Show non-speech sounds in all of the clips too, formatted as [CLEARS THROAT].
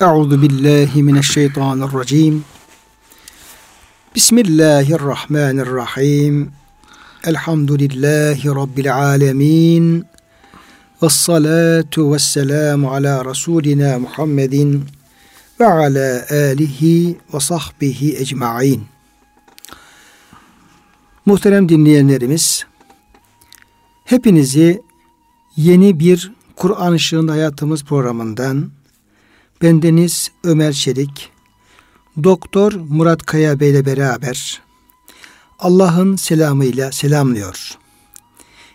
Euzu billahi mineşşeytanirracim. Bismillahirrahmanirrahim. Elhamdülillahi rabbil alamin. Ves salatu vesselamu ala rasulina Muhammedin ve ala alihi ve sahbihi ecmaîn. Muhterem dinleyenlerimiz, hepinizi yeni bir Kur'an Işığında Hayatımız programından bendeniz Ömer Çelik, Doktor Murat Kaya Bey ile beraber Allah'ın selamıyla selamlıyor.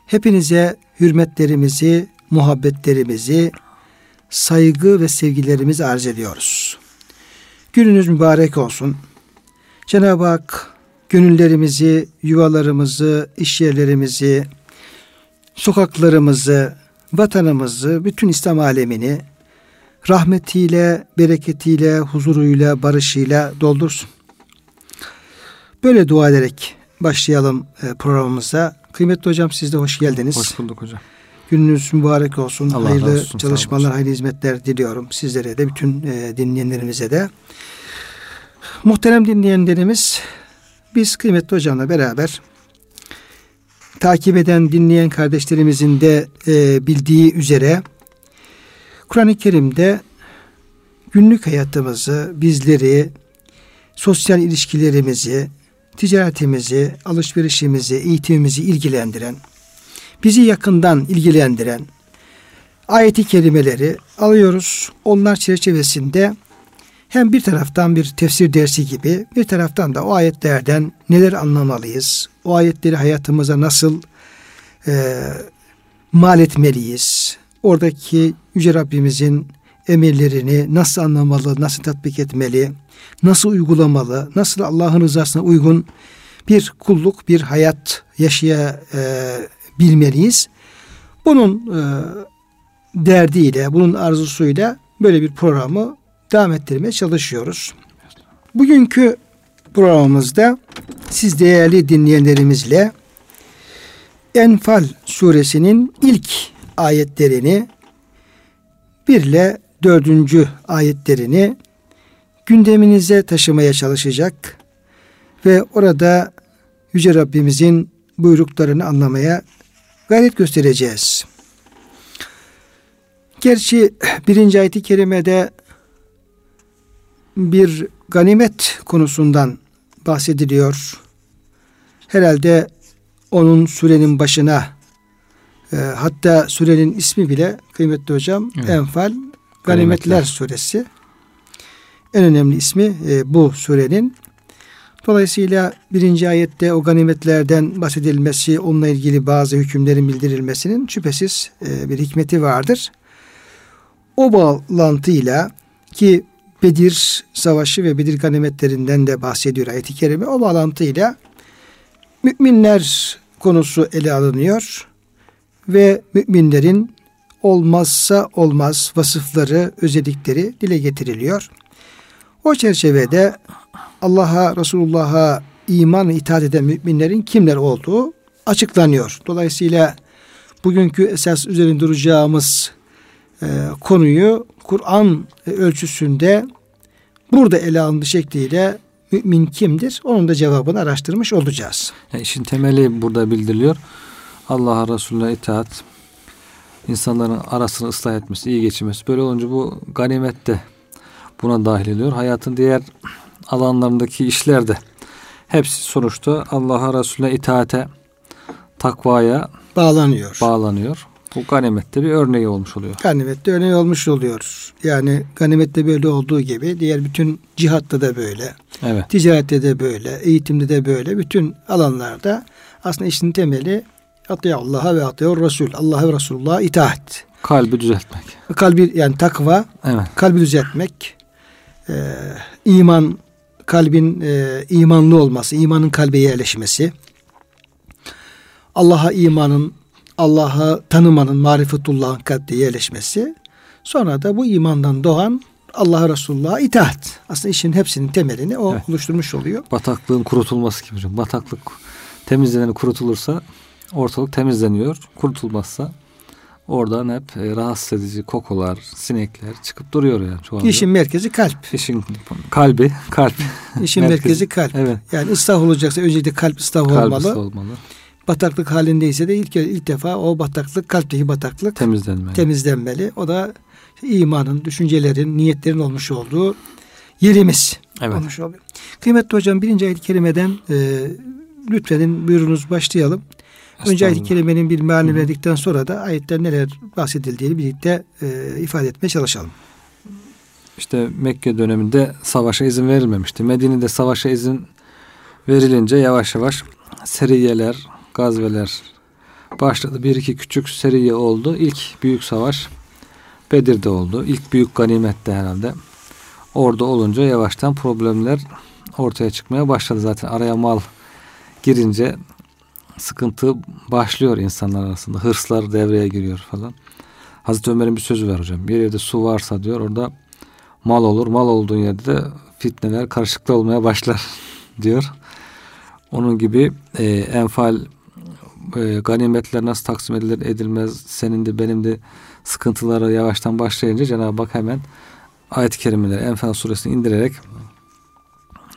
Hepinize hürmetlerimizi, muhabbetlerimizi, saygı ve sevgilerimizi arz ediyoruz. Gününüz mübarek olsun. Cenab-ı Hak gönüllerimizi, yuvalarımızı, iş yerlerimizi, sokaklarımızı, vatanımızı, bütün İslam alemini rahmetiyle, bereketiyle, huzuruyla, barışıyla doldursun. Böyle dua ederek başlayalım e, programımıza. Kıymetli hocam siz de hoş geldiniz. Hoş bulduk hocam. Gününüz mübarek olsun. Allah hayırlı olsun, çalışmalar, hayırlı hizmetler diliyorum. Sizlere de bütün e, dinleyenlerimize de. Muhterem dinleyenlerimiz biz kıymetli hocamla beraber takip eden, dinleyen kardeşlerimizin de e, bildiği üzere Kur'an-ı Kerim'de günlük hayatımızı, bizleri, sosyal ilişkilerimizi, ticaretimizi, alışverişimizi, eğitimimizi ilgilendiren, bizi yakından ilgilendiren ayeti kelimeleri alıyoruz. Onlar çerçevesinde hem bir taraftan bir tefsir dersi gibi bir taraftan da o ayetlerden neler anlamalıyız? O ayetleri hayatımıza nasıl e, mal etmeliyiz? Oradaki Yüce Rabbimizin emirlerini nasıl anlamalı, nasıl tatbik etmeli, nasıl uygulamalı, nasıl Allah'ın rızasına uygun bir kulluk, bir hayat yaşayabilmeliyiz. Bunun e, derdiyle, bunun arzusuyla böyle bir programı devam ettirmeye çalışıyoruz. Bugünkü programımızda siz değerli dinleyenlerimizle Enfal suresinin ilk ayetlerini bir ile dördüncü ayetlerini gündeminize taşımaya çalışacak ve orada Yüce Rabbimizin buyruklarını anlamaya gayret göstereceğiz. Gerçi birinci ayeti kerimede bir ganimet konusundan bahsediliyor. Herhalde onun sürenin başına e, hatta sürenin ismi bile kıymetli hocam evet. Enfal Ganimetler, Ganimetler suresi. En önemli ismi e, bu surenin. Dolayısıyla birinci ayette o ganimetlerden bahsedilmesi, onunla ilgili bazı hükümlerin bildirilmesinin şüphesiz e, bir hikmeti vardır. O bağlantıyla ki Bedir Savaşı ve Bedir ganimetlerinden de bahsediyor ayet-i kerime. O bağlantıyla müminler konusu ele alınıyor ve müminlerin olmazsa olmaz vasıfları, özellikleri dile getiriliyor. O çerçevede Allah'a, Resulullah'a iman itaat eden müminlerin kimler olduğu açıklanıyor. Dolayısıyla bugünkü esas üzerinde duracağımız e, konuyu Kur'an ölçüsünde burada ele alındığı şekliyle mümin kimdir? Onun da cevabını araştırmış olacağız. Yani işin temeli burada bildiriliyor. Allah'a Resulüne itaat, insanların arasını ıslah etmesi, iyi geçirmesi. Böyle olunca bu ganimet de buna dahil ediyor. Hayatın diğer alanlarındaki işler de hepsi sonuçta Allah'a Resulüne itaate, takvaya bağlanıyor. Bağlanıyor. Bu ganimette bir örneği olmuş oluyor. Ganimette örneği olmuş oluyor. Yani ganimette böyle olduğu gibi diğer bütün cihatta da böyle. Evet. Ticarette de böyle, eğitimde de böyle. Bütün alanlarda aslında işin temeli Atiya Allah'a ve atiya Resul. Allah'a ve Resulullah'a itaat. Kalbi düzeltmek. Kalbi yani takva. Evet. Kalbi düzeltmek. E, iman kalbin e, imanlı olması, imanın kalbe yerleşmesi. Allah'a imanın, Allah'a tanımanın, marifetullah'ın kalpte yerleşmesi. Sonra da bu imandan doğan Allah'a Resulullah'a itaat. Aslında işin hepsinin temelini o evet. oluşturmuş oluyor. Bataklığın kurutulması gibi. Bataklık temizleneni kurutulursa ortalık temizleniyor. Kurutulmazsa Oradan hep e, rahatsız edici kokular, sinekler çıkıp duruyor yani şu anda. İşin merkezi kalp. İşin kalbi, kalp. İşin merkezi, merkezi kalp. Evet. Yani ıslah olacaksa öncelikle kalp ıslah kalp olmalı. olmalı. Bataklık halindeyse de ilk ilk defa o bataklık kalpteki bataklık temizlenmeli. Temizlenmeli. O da imanın, düşüncelerin, niyetlerin olmuş olduğu yerimiz evet. olmuş oluyor. Kıymetli hocam birinci ayet-i kerimeden e, lütfedin buyurunuz başlayalım. Önce ayet-i kerimenin bir mealini verdikten sonra da ayette neler bahsedildiğini birlikte e, ifade etmeye çalışalım. İşte Mekke döneminde savaşa izin verilmemişti. Medine'de savaşa izin verilince yavaş yavaş seriyeler, gazveler başladı. Bir iki küçük seriye oldu. İlk büyük savaş Bedir'de oldu. İlk büyük ganimette herhalde. Orada olunca yavaştan problemler ortaya çıkmaya başladı. Zaten araya mal girince sıkıntı başlıyor insanlar arasında. Hırslar devreye giriyor falan. Hazreti Ömer'in bir sözü var hocam. Bir yerde su varsa diyor orada mal olur. Mal olduğun yerde de fitneler karışıklı olmaya başlar [LAUGHS] diyor. Onun gibi e, enfal e, ganimetler nasıl taksim edilir edilmez senin de benim de sıkıntıları yavaştan başlayınca Cenab-ı Hak hemen ayet-i kerimeleri Enfal suresini indirerek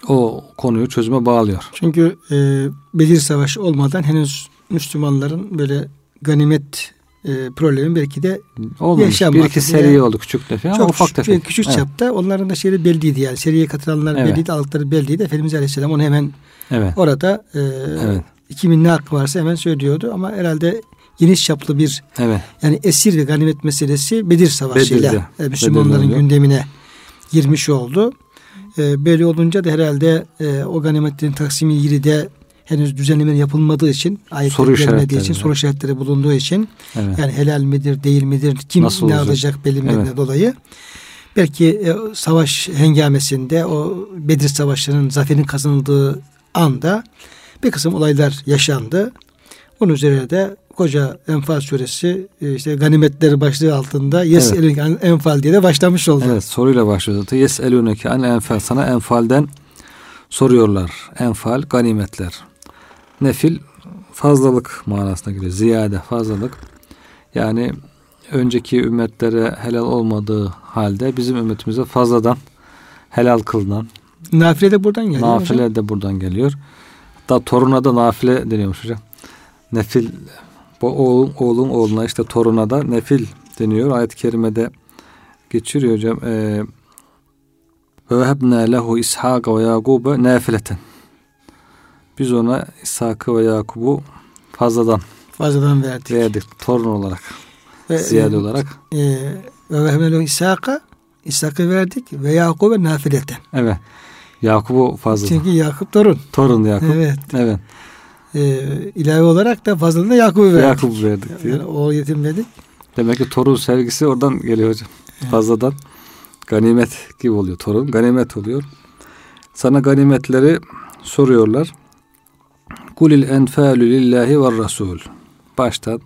o konuyu çözüme bağlıyor. Çünkü e, Bedir Savaşı olmadan henüz Müslümanların böyle ganimet e, problemi belki de Olmamış. yaşanmadı. Bir iki seri oldu küçük defa Çok ufak tefek. Küçük evet. çapta onların da şeyi belliydi yani. Seriye katılanlar evet. belliydi, aldıkları belliydi. Efendimiz Aleyhisselam onu hemen evet. orada e, evet. kimin ne hakkı varsa hemen söylüyordu ama herhalde geniş çaplı bir evet. yani esir ve ganimet meselesi Bedir Savaşı'yla e, Müslümanların Bedir'de gündemine girmiş oldu. E, böyle olunca da herhalde e, o ganimetlerin taksimi ilgili de henüz düzenleme yapılmadığı için ayetler gelmediği için soru işaretleri bulunduğu için evet. yani helal midir değil midir kim Nasıl ne olacak? alacak bilinmediğine evet. dolayı belki e, savaş hengamesinde o Bedir Savaşı'nın zaferin kazanıldığı anda bir kısım olaylar yaşandı. Onun üzerine de koca Enfal suresi e, işte ganimetleri başlığı altında Yes evet. Enfal diye de başlamış oldu. Evet soruyla başlıyordu. Yes eluneke an enfal sana enfalden soruyorlar. Enfal ganimetler. Nefil fazlalık manasına geliyor. Ziyade fazlalık. Yani önceki ümmetlere helal olmadığı halde bizim ümmetimize fazladan helal kılınan. Nafile de buradan geliyor. Nafile hocam. de buradan geliyor. Da toruna da nafile deniyormuş hocam. Nefil bu oğlun, oğlun oğluna işte toruna da nefil deniyor. Ayet-i kerimede geçiriyor hocam. Ee, ve vehebna lehu ishaka ve yakube nafileten. Biz ona İshak'ı ve Yakub'u fazladan fazladan verdik. Verdik torun olarak. Ve, ziyade e, olarak. E, ve vehebna lehu İshak'a İshak'ı verdik ve Yakub'e nafileten. Evet. Yakub'u fazladan. Çünkü Yakup torun. Torun Yakup. Evet. Evet e, ilave olarak da fazlalığını Yakup'u verdik. Yakup verdik diyor. Yani oğul yetimledik. Demek ki torun sevgisi oradan geliyor hocam. Evet. Fazladan ganimet gibi oluyor. Torun ganimet oluyor. Sana ganimetleri soruyorlar. Kulil enfalü lillahi ve rasul. Baştan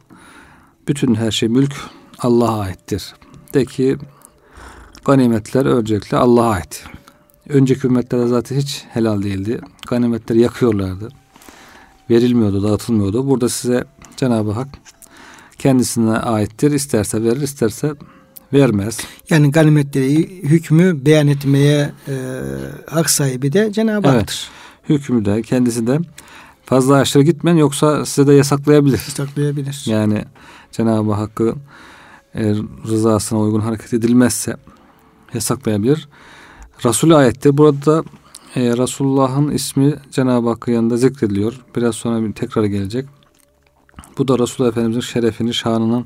bütün her şey mülk Allah'a aittir. De ki ganimetler öncelikle Allah'a ait. Önceki ümmetlerde zaten hiç helal değildi. Ganimetleri yakıyorlardı verilmiyordu, dağıtılmıyordu. Burada size Cenab-ı Hak kendisine aittir. İsterse verir, isterse vermez. Yani ganimetleri hükmü beyan etmeye e, hak sahibi de Cenab-ı evet. Hak'tır. Hükmü de kendisi de fazla aşırı gitmen yoksa size de yasaklayabilir. Yasaklayabilir. Yani Cenab-ı Hakk'ı e, rızasına uygun hareket edilmezse yasaklayabilir. Resul ayette burada e, Resulullah'ın ismi Cenab-ı Hakk'ın yanında zikrediliyor. Biraz sonra bir tekrar gelecek. Bu da Resulullah Efendimiz'in şerefini, şanını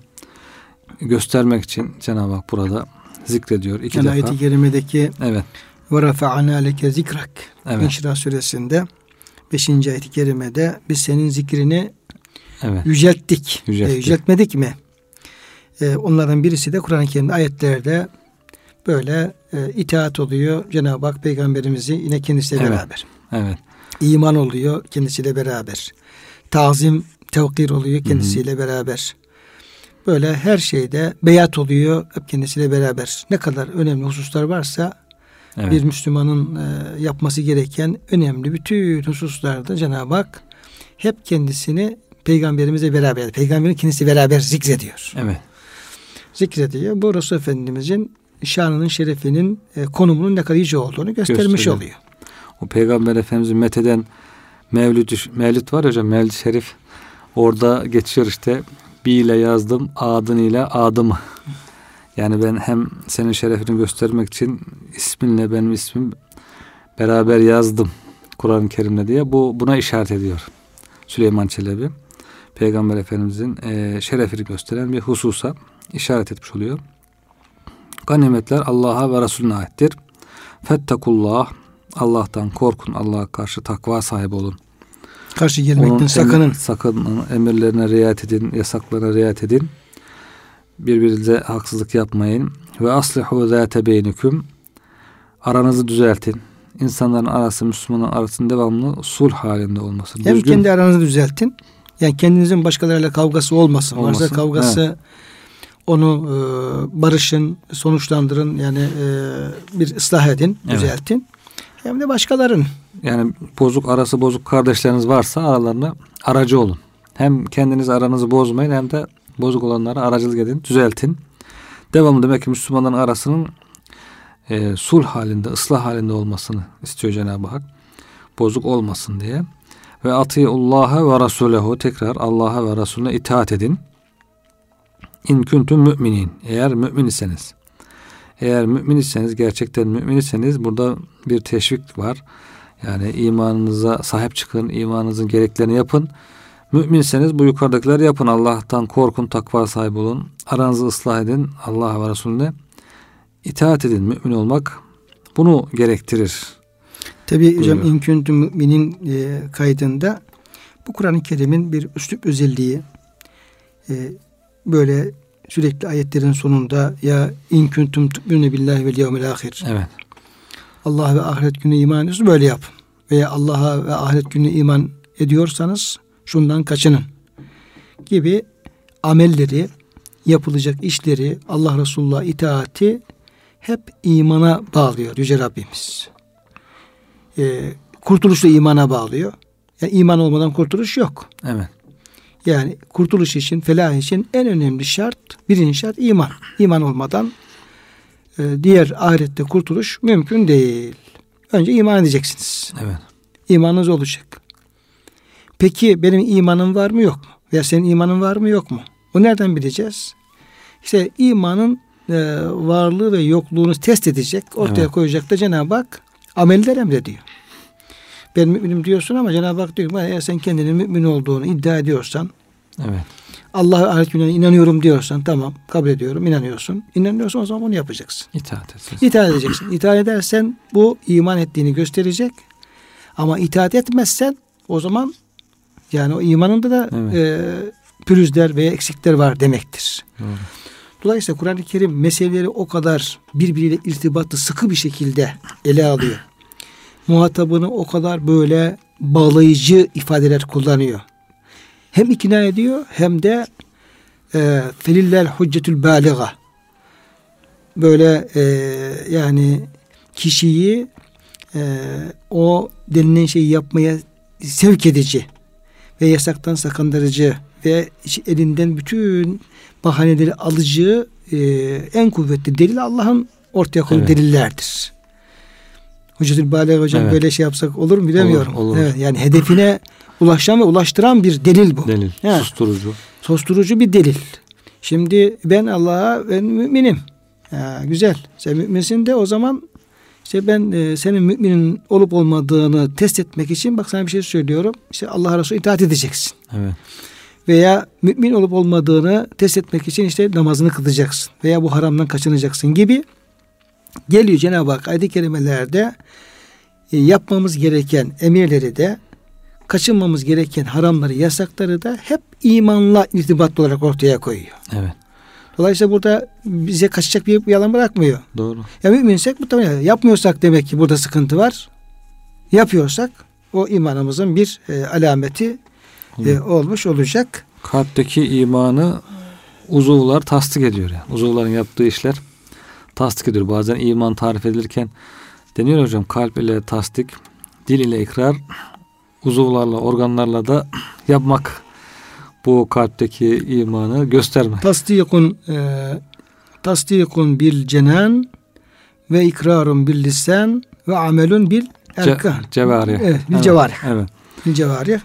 göstermek için Cenab-ı Hak burada zikrediyor. İki yani defa. Ayet-i Kerime'deki evet. ve rafa'ana leke zikrak evet. İnşirah suresinde 5. ayet-i kerimede biz senin zikrini evet. yücelttik. yücelttik. E, yüceltmedik mi? E, onlardan birisi de Kur'an-ı Kerim'de ayetlerde böyle e, itaat oluyor. Cenab-ı Hak peygamberimizi yine kendisiyle evet. beraber. Evet. İman oluyor kendisiyle beraber. Tazim, tevkir oluyor kendisiyle Hı-hı. beraber. Böyle her şeyde beyat oluyor hep kendisiyle beraber. Ne kadar önemli hususlar varsa evet. bir Müslümanın e, yapması gereken önemli bütün hususlarda Cenab-ı Hak hep kendisini peygamberimize beraber, peygamberin kendisi beraber zikrediyor. Evet. zikrediyor. Bu Resul Efendimizin şanının, şerefinin, e, konumunun ne kadar yüce olduğunu göstermiş Gösteriyor. oluyor. O Peygamber Efendimizin metheden Mevlüt, Mevlüt var hocam Mevlüt Şerif orada geçiyor işte bir ile yazdım adın ile adımı. [LAUGHS] Yani ben hem senin şerefini göstermek için isminle benim ismim beraber yazdım Kur'an-ı Kerim'de diye bu buna işaret ediyor. Süleyman Çelebi Peygamber Efendimizin e, şerefini gösteren bir hususa işaret etmiş oluyor. Ganimetler Allah'a ve Resulüne aittir. Fettakullah Allah'tan korkun. Allah'a karşı takva sahibi olun. Karşı gelmekten Onun sakının. Emir, sakının. Emirlerine riayet edin. Yasaklarına riayet edin. Birbirinize haksızlık yapmayın. Ve aslihu zâte beynüküm. Aranızı düzeltin. İnsanların arası, Müslümanın arasının devamlı sulh halinde olması. Hem Düzgün. kendi aranızı düzeltin. Yani kendinizin başkalarıyla kavgası olmasın. olmasın. Varsa kavgası evet. Onu e, barışın, sonuçlandırın. Yani e, bir ıslah edin, evet. düzeltin hem de başkaların. Yani bozuk arası bozuk kardeşleriniz varsa aralarına aracı olun. Hem kendiniz aranızı bozmayın hem de bozuk olanlara aracılık edin, düzeltin. Devamlı demek ki Müslümanların arasının e, sulh halinde, ıslah halinde olmasını istiyor Cenab-ı Hak. Bozuk olmasın diye. Ve atiullaha ve rasulehu tekrar Allah'a ve Resulüne itaat edin. İn kuntum müminin. Eğer mümin iseniz. Eğer mümin iseniz gerçekten mümin iseniz burada bir teşvik var. Yani imanınıza sahip çıkın, imanınızın gereklerini yapın. Müminseniz bu yukarıdakileri yapın. Allah'tan korkun, takva sahibi olun. Aranızı ıslah edin. Allah ve Resulüne itaat edin. Mümin olmak bunu gerektirir. Tabi hocam inküntü müminin e, kaydında bu Kur'an-ı Kerim'in bir üslup özelliği e, böyle sürekli ayetlerin sonunda ya in kuntum tu'minu billahi vel yevmil ahir. Evet. Allah ve ahiret günü iman ediyorsunuz böyle yap. Veya Allah'a ve ahiret günü iman ediyorsanız şundan kaçının gibi amelleri, yapılacak işleri, Allah Resulullah itaati hep imana bağlıyor Yüce Rabbimiz. Ee, kurtuluşu imana bağlıyor. Yani iman olmadan kurtuluş yok. Evet. Yani kurtuluş için, felah için en önemli şart, birinci şart iman. İman olmadan e, diğer ahirette kurtuluş mümkün değil. Önce iman edeceksiniz. Evet. İmanınız olacak. Peki benim imanım var mı yok mu? Veya senin imanın var mı yok mu? Bu nereden bileceğiz? İşte imanın e, varlığı ve yokluğunu test edecek, ortaya evet. koyacak da Cenab-ı Hak ameller emrediyor ben müminim diyorsun ama Cenab-ı Hak diyor ki eğer sen kendinin mümin olduğunu iddia ediyorsan evet. Allah'a ahiret gününe inanıyorum diyorsan tamam kabul ediyorum inanıyorsun. İnanıyorsan o zaman bunu yapacaksın. İtaat edeceksin. İtaat edeceksin. İtaat edersen bu iman ettiğini gösterecek. Ama itaat etmezsen o zaman yani o imanında da evet. e, pürüzler veya eksikler var demektir. Doğru. Dolayısıyla Kur'an-ı Kerim meseleleri o kadar birbiriyle irtibatlı sıkı bir şekilde ele alıyor muhatabını o kadar böyle bağlayıcı ifadeler kullanıyor. Hem ikna ediyor hem de e, felillel hüccetül baliga böyle e, yani kişiyi e, o denilen şeyi yapmaya sevk edici ve yasaktan sakındırıcı ve elinden bütün bahaneleri alıcı e, en kuvvetli delil Allah'ın ortaya koyduğu evet. delillerdir. Hücretül Bale hocam evet. böyle şey yapsak olur mu bilemiyorum. Olur, olur. Evet, yani hedefine ulaşan ve ulaştıran bir delil bu. Delil. Yani, susturucu. Susturucu bir delil. Şimdi ben Allah'a ben müminim. Ya, güzel. Sen müminsin de o zaman işte ben e, senin müminin olup olmadığını test etmek için bak sana bir şey söylüyorum. İşte Allah Resulü itaat edeceksin. Evet. Veya mümin olup olmadığını test etmek için işte namazını kılacaksın. Veya bu haramdan kaçınacaksın gibi geliyor Cenab-ı Hak ayet-i kerimelerde e, yapmamız gereken emirleri de kaçınmamız gereken haramları, yasakları da hep imanla irtibatlı olarak ortaya koyuyor. Evet. Dolayısıyla burada bize kaçacak bir, bir yalan bırakmıyor. Doğru. Ya müminsek muhtemelen yapmıyorsak demek ki burada sıkıntı var. Yapıyorsak o imanımızın bir e, alameti e, olmuş olacak. Kalpteki imanı uzuvlar tasdik ediyor. Yani. Uzuvların yaptığı işler tasdik ediyor. Bazen iman tarif edilirken deniyor hocam kalp ile tasdik, dil ile ikrar, uzuvlarla, organlarla da yapmak bu kalpteki imanı göstermek. Tasdikun e, tasdikun bil cenan ve ikrarun bil lisan ve amelun bil erkan. Ce, cevari. Evet, bil cevari. Evet. Bil cevari.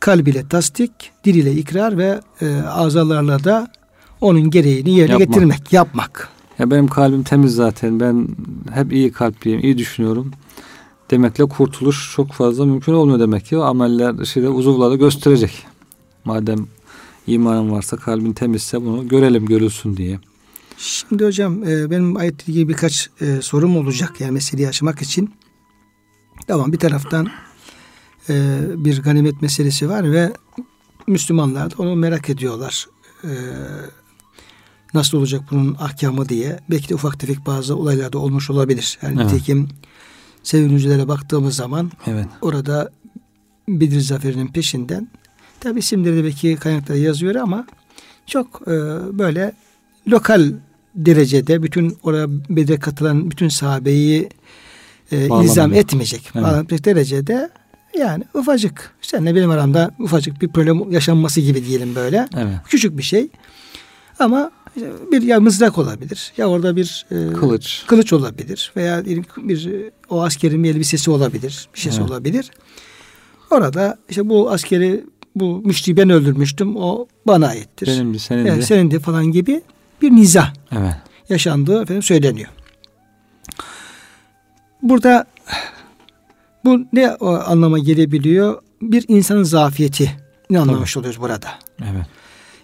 Kalb ile tasdik, dil ile ikrar ve e, azalarla da onun gereğini yerine Yapmak. getirmek, yapmak. Ya benim kalbim temiz zaten. Ben hep iyi kalpliyim, iyi düşünüyorum. Demekle kurtuluş çok fazla mümkün olmuyor demek ki. O ameller şeyde uzuvlarda gösterecek. Madem imanın varsa, kalbin temizse bunu görelim, görülsün diye. Şimdi hocam e, benim ayetle ilgili birkaç e, sorum olacak yani meseleyi aşmak için. Tamam bir taraftan e, bir ganimet meselesi var ve Müslümanlar da onu merak ediyorlar. Nasıl olacak bunun ahkamı diye. Belki de ufak tefek bazı olaylar da olmuş olabilir. Yani Evet. nitekim sevinçlere baktığımız zaman Evet. orada Bedir Zaferi'nin peşinden tabi isimleri de belki kaynaklarda yazıyor ama çok e, böyle lokal derecede bütün oraya Bedir'e katılan bütün sahabeyi e, Bağlamıyor. ilzam etmeyecek. Evet. Bağlamayacak derecede yani ufacık seninle benim aramda ufacık bir problem yaşanması gibi diyelim böyle. Evet. Küçük bir şey ama bir ya mızrak olabilir ya orada bir e, Kılıç. kılıç olabilir veya diyelim bir e, o askerin bir elbisesi olabilir, bir şeysi Evet. olabilir. Orada işte bu askeri bu müşteriyi ben öldürmüştüm o bana aittir. Benimdi, senin Evet, de. senin de falan gibi bir nizah Evet. yaşandığı efendim söyleniyor. Burada bu ne o anlama gelebiliyor? Bir insanın zafiyeti ne anlamış oluyoruz burada? Evet.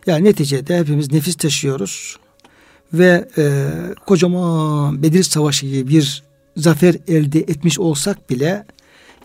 Yani neticede hepimiz nefis taşıyoruz ve e, kocaman Bedir Savaşı gibi bir zafer elde etmiş olsak bile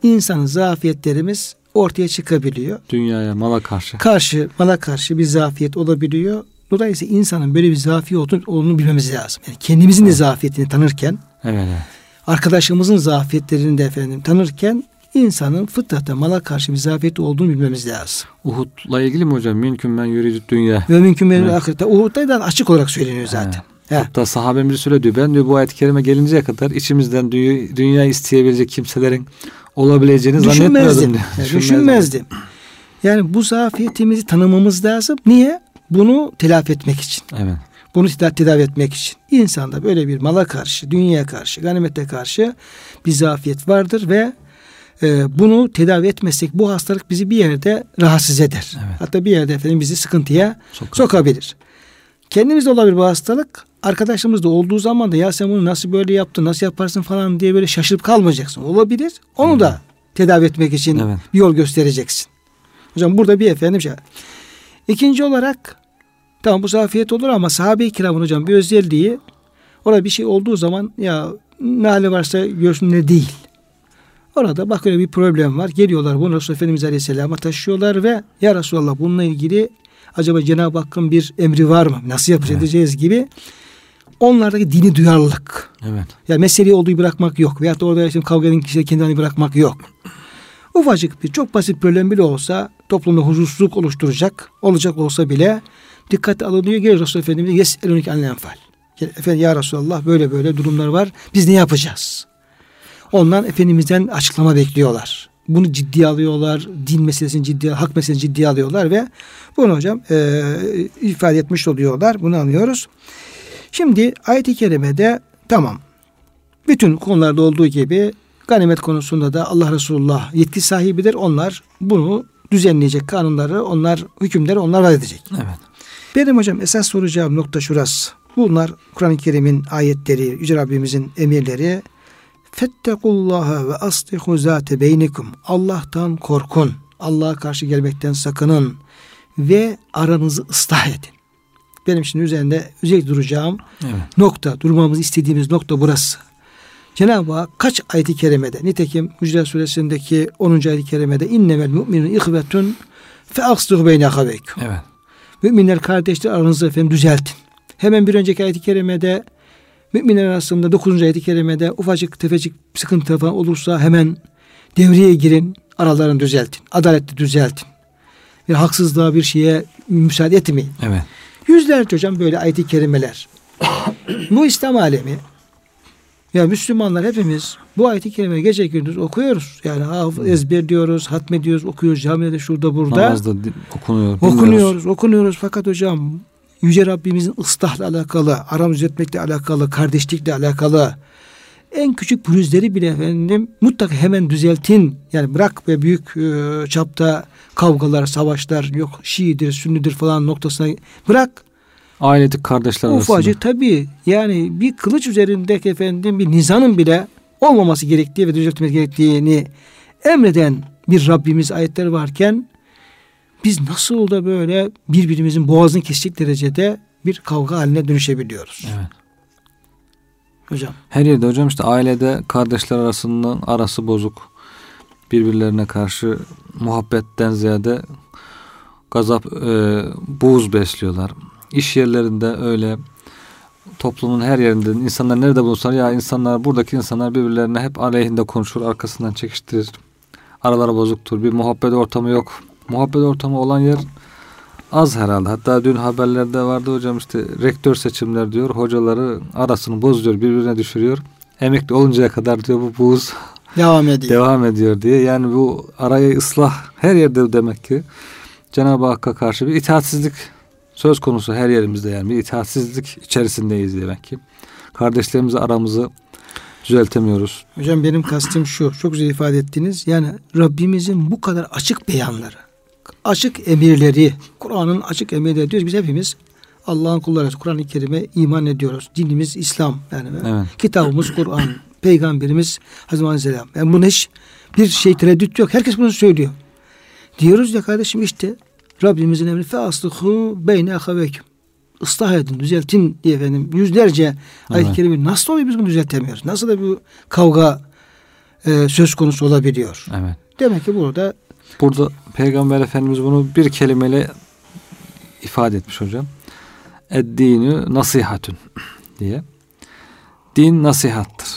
insanın zafiyetlerimiz ortaya çıkabiliyor. Dünyaya, mala karşı. Karşı, mala karşı bir zafiyet olabiliyor. Dolayısıyla insanın böyle bir zafiyet olduğunu, olduğunu bilmemiz lazım. Yani kendimizin de zafiyetini tanırken, Evet. evet. arkadaşımızın zafiyetlerini de efendim tanırken insanın fıtraten mala karşı bir zafiyeti olduğunu bilmemiz lazım. Uhud'la ilgili mi hocam? Mümkün ben yürüdü dünya. Ve mümkün merhum Evet. ahirette Uhud'da da açık olarak söyleniyor zaten. He. Hatta sahabem birisi öyle diyor. Ben diyor bu ayet-i kerime gelinceye kadar içimizden dünya, dünya isteyebilecek kimselerin olabileceğini zannetmiyordum Düşünmezdim. diyor. Yani düşünmezdim. Yani bu zafiyetimizi tanımamız lazım. Niye? Bunu telafi etmek için. Evet. Bunu teda- tedavi etmek için. İnsanda böyle bir mala karşı, dünyaya karşı, ganimete karşı bir zafiyet vardır ve e, bunu tedavi etmezsek bu hastalık bizi bir yerde rahatsız eder. Evet. Hatta bir yerde efendim bizi sıkıntıya Sokak. sokabilir. Kendimizde olabilir bu hastalık. Arkadaşımızda olduğu zaman da ya sen bunu nasıl böyle yaptın, nasıl yaparsın falan diye böyle şaşırıp kalmayacaksın. Olabilir. Onu da tedavi etmek için Evet. bir yol göstereceksin. Hocam burada bir efendim şey. İkinci olarak tamam bu zafiyet olur ama sahabe-i kiramın hocam bir özelliği orada bir şey olduğu zaman ya ne hali varsa görsün ne değil. Orada bak öyle bir problem var. Geliyorlar bunu Resulullah Efendimiz Aleyhisselam'a taşıyorlar ve ya Resulallah bununla ilgili acaba Cenab-ı Hakk'ın bir emri var mı? Nasıl yapacağız Evet. edeceğiz gibi onlardaki dini duyarlılık. Evet. Ya meseleyi olduğu bırakmak yok. Veyahut da orada işte kavga eden kişileri kendini bırakmak yok. Ufacık bir çok basit problem bile olsa toplumda huzursuzluk oluşturacak olacak olsa bile dikkate alınıyor. Gelir Resulullah Efendimiz'e yes elunik anil enfal. Gel, Efendim ya Resulallah böyle böyle durumlar var. Biz ne yapacağız? Ondan Efendimiz'den açıklama bekliyorlar. Bunu ciddiye alıyorlar. Din meselesini ciddiye, hak meselesini ciddiye alıyorlar ve bunu hocam e, ifade etmiş oluyorlar. Bunu anlıyoruz. Şimdi ayet-i kerimede tamam bütün konularda olduğu gibi ganimet konusunda da Allah Resulullah yetki sahibidir. Onlar bunu düzenleyecek kanunları, onlar hükümleri onlar vaat edecek. Evet. Benim hocam esas soracağım nokta şurası. Bunlar Kur'an-ı Kerim'in ayetleri, Yüce Rabbimizin emirleri. Fettekullaha ve aslihu zate beynikum. Allah'tan korkun. Allah'a karşı gelmekten sakının. Ve aranızı ıslah edin. Benim şimdi üzerinde özellikle duracağım Evet. nokta, durmamızı istediğimiz nokta burası. Cenab-ı Hak kaç ayet-i kerimede, nitekim Hucurat suresindeki 10. ayet-i kerimede innemel mu'minun ihvetun fe aksluhu beyne. Evet. Müminler kardeşler aranızda efendim düzeltin. Hemen bir önceki ayet-i kerimede müminler arasında 9. ayet-i kerimede ufacık tefecik sıkıntı falan olursa hemen devreye girin, aralarını düzeltin. Adaletli düzeltin. Bir haksızlığa bir şeye müsaade etmeyin. Evet. Yüzlerce hocam böyle ayet-i kerimeler. [COUGHS] bu İslam alemi ya Müslümanlar hepimiz bu ayet-i kerimeyi gece gündüz okuyoruz. Yani hafız ezberliyoruz, hatmediyoruz, okuyoruz camide şurada burada. Namazda okunuyor. Okunuyoruz, okunuyoruz fakat hocam Yüce Rabbimizin ıslahla alakalı, aram düzeltmekle alakalı, kardeşlikle alakalı en küçük pürüzleri bile efendim mutlaka hemen düzeltin. Yani bırak ve büyük e, çapta kavgalar, savaşlar yok Şiidir, Sünnidir falan noktasına bırak. Ailedik kardeşler arasında. Ufacık tabii yani bir kılıç üzerindeki efendim bir nizanın bile olmaması gerektiği ve düzeltmesi gerektiğini emreden bir Rabbimiz ayetler varken biz nasıl da böyle birbirimizin boğazını kesecek derecede bir kavga haline dönüşebiliyoruz. Evet. Hocam. Her yerde hocam işte ailede kardeşler arasında arası bozuk. Birbirlerine karşı muhabbetten ziyade gazap, e, buğz besliyorlar. İş yerlerinde öyle toplumun her yerinde insanlar nerede bulunsalar ya insanlar buradaki insanlar birbirlerine hep aleyhinde konuşur arkasından çekiştirir. Araları bozuktur. Bir muhabbet ortamı yok. Muhabbet ortamı olan yer az herhalde. Hatta dün haberlerde vardı hocam işte rektör seçimler diyor. Hocaları arasını bozuyor, birbirine düşürüyor. Emekli oluncaya kadar diyor bu buz devam ediyor. devam ediyor diye. Yani bu arayı ıslah her yerde demek ki Cenab-ı Hakk'a karşı bir itaatsizlik söz konusu her yerimizde yani bir itaatsizlik içerisindeyiz demek ki. Kardeşlerimizle aramızı düzeltemiyoruz. Hocam benim kastım şu. Çok güzel ifade ettiniz. Yani Rabbimizin bu kadar açık beyanları, açık emirleri, Kur'an'ın açık emirleri diyoruz. Biz hepimiz Allah'ın kulları, Kur'an-ı Kerim'e iman ediyoruz. Dinimiz İslam. Yani Evet. kitabımız Kur'an, [CLEARS THROAT] peygamberimiz Hazreti Aleyhisselam. Yani bunun hiç bir şey tereddüt yok. Herkes bunu söylüyor. Diyoruz ya kardeşim işte Rabbimizin emri fe aslıhu beyne ahaveküm. Islah edin, düzeltin diye efendim. Yüzlerce ayet-i Evet. kerime. Nasıl oluyor biz bunu düzeltemiyoruz? Nasıl da bu kavga e, söz konusu olabiliyor? Evet. Demek ki burada Burada Peygamber Efendimiz bunu bir kelimeyle ifade etmiş hocam. Eddinü nasihatün diye. Din nasihattır.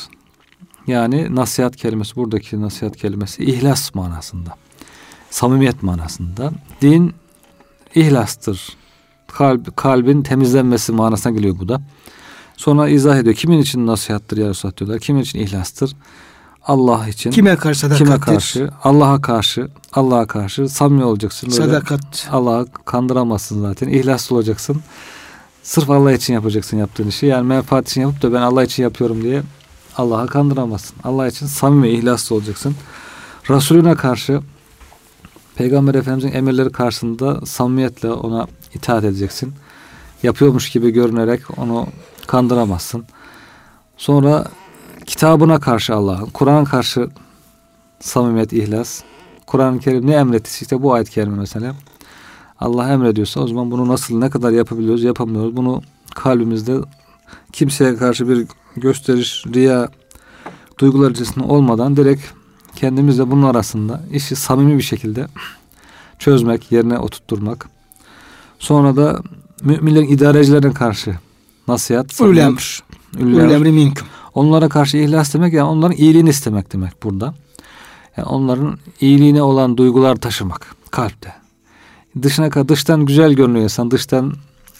Yani nasihat kelimesi buradaki nasihat kelimesi ihlas manasında. Samimiyet manasında. Din ihlastır. Kalp, kalbin temizlenmesi manasına geliyor bu da. Sonra izah ediyor. Kimin için nasihattır ya Resulullah diyorlar. Kimin için ihlastır? Allah için. kime karşı sadakattir? Kime karşı? Allah'a karşı. Allah'a karşı samimi olacaksın. Böyle Sadakat. Allah'ı kandıramazsın zaten. İhlaslı olacaksın. Sırf Allah için yapacaksın yaptığın işi. Yani menfaat için yapıp da ben Allah için yapıyorum diye Allah'ı kandıramazsın. Allah için samimi, ihlaslı olacaksın. Resulüne karşı Peygamber Efendimizin emirleri karşısında samimiyetle ona itaat edeceksin. Yapıyormuş gibi görünerek onu kandıramazsın. Sonra kitabına karşı Allah'ın, Kur'an'a karşı samimiyet, ihlas. Kur'an-ı Kerim ne emrettiyse işte bu ayet-i kerime mesela. Allah emrediyorsa o zaman bunu nasıl ne kadar yapabiliyoruz yapamıyoruz. Bunu kalbimizde kimseye karşı bir gösteriş, riya duygular içerisinde olmadan direkt kendimizle bunun arasında işi samimi bir şekilde çözmek, yerine oturtturmak. Sonra da müminlerin idarecilerine karşı nasihat, samimi- emr. Emri minkum. Onlara karşı ihlas demek yani onların iyiliğini istemek demek burada. Yani onların iyiliğine olan duygular taşımak kalpte. Dışına dıştan güzel görünüyor insan. Dıştan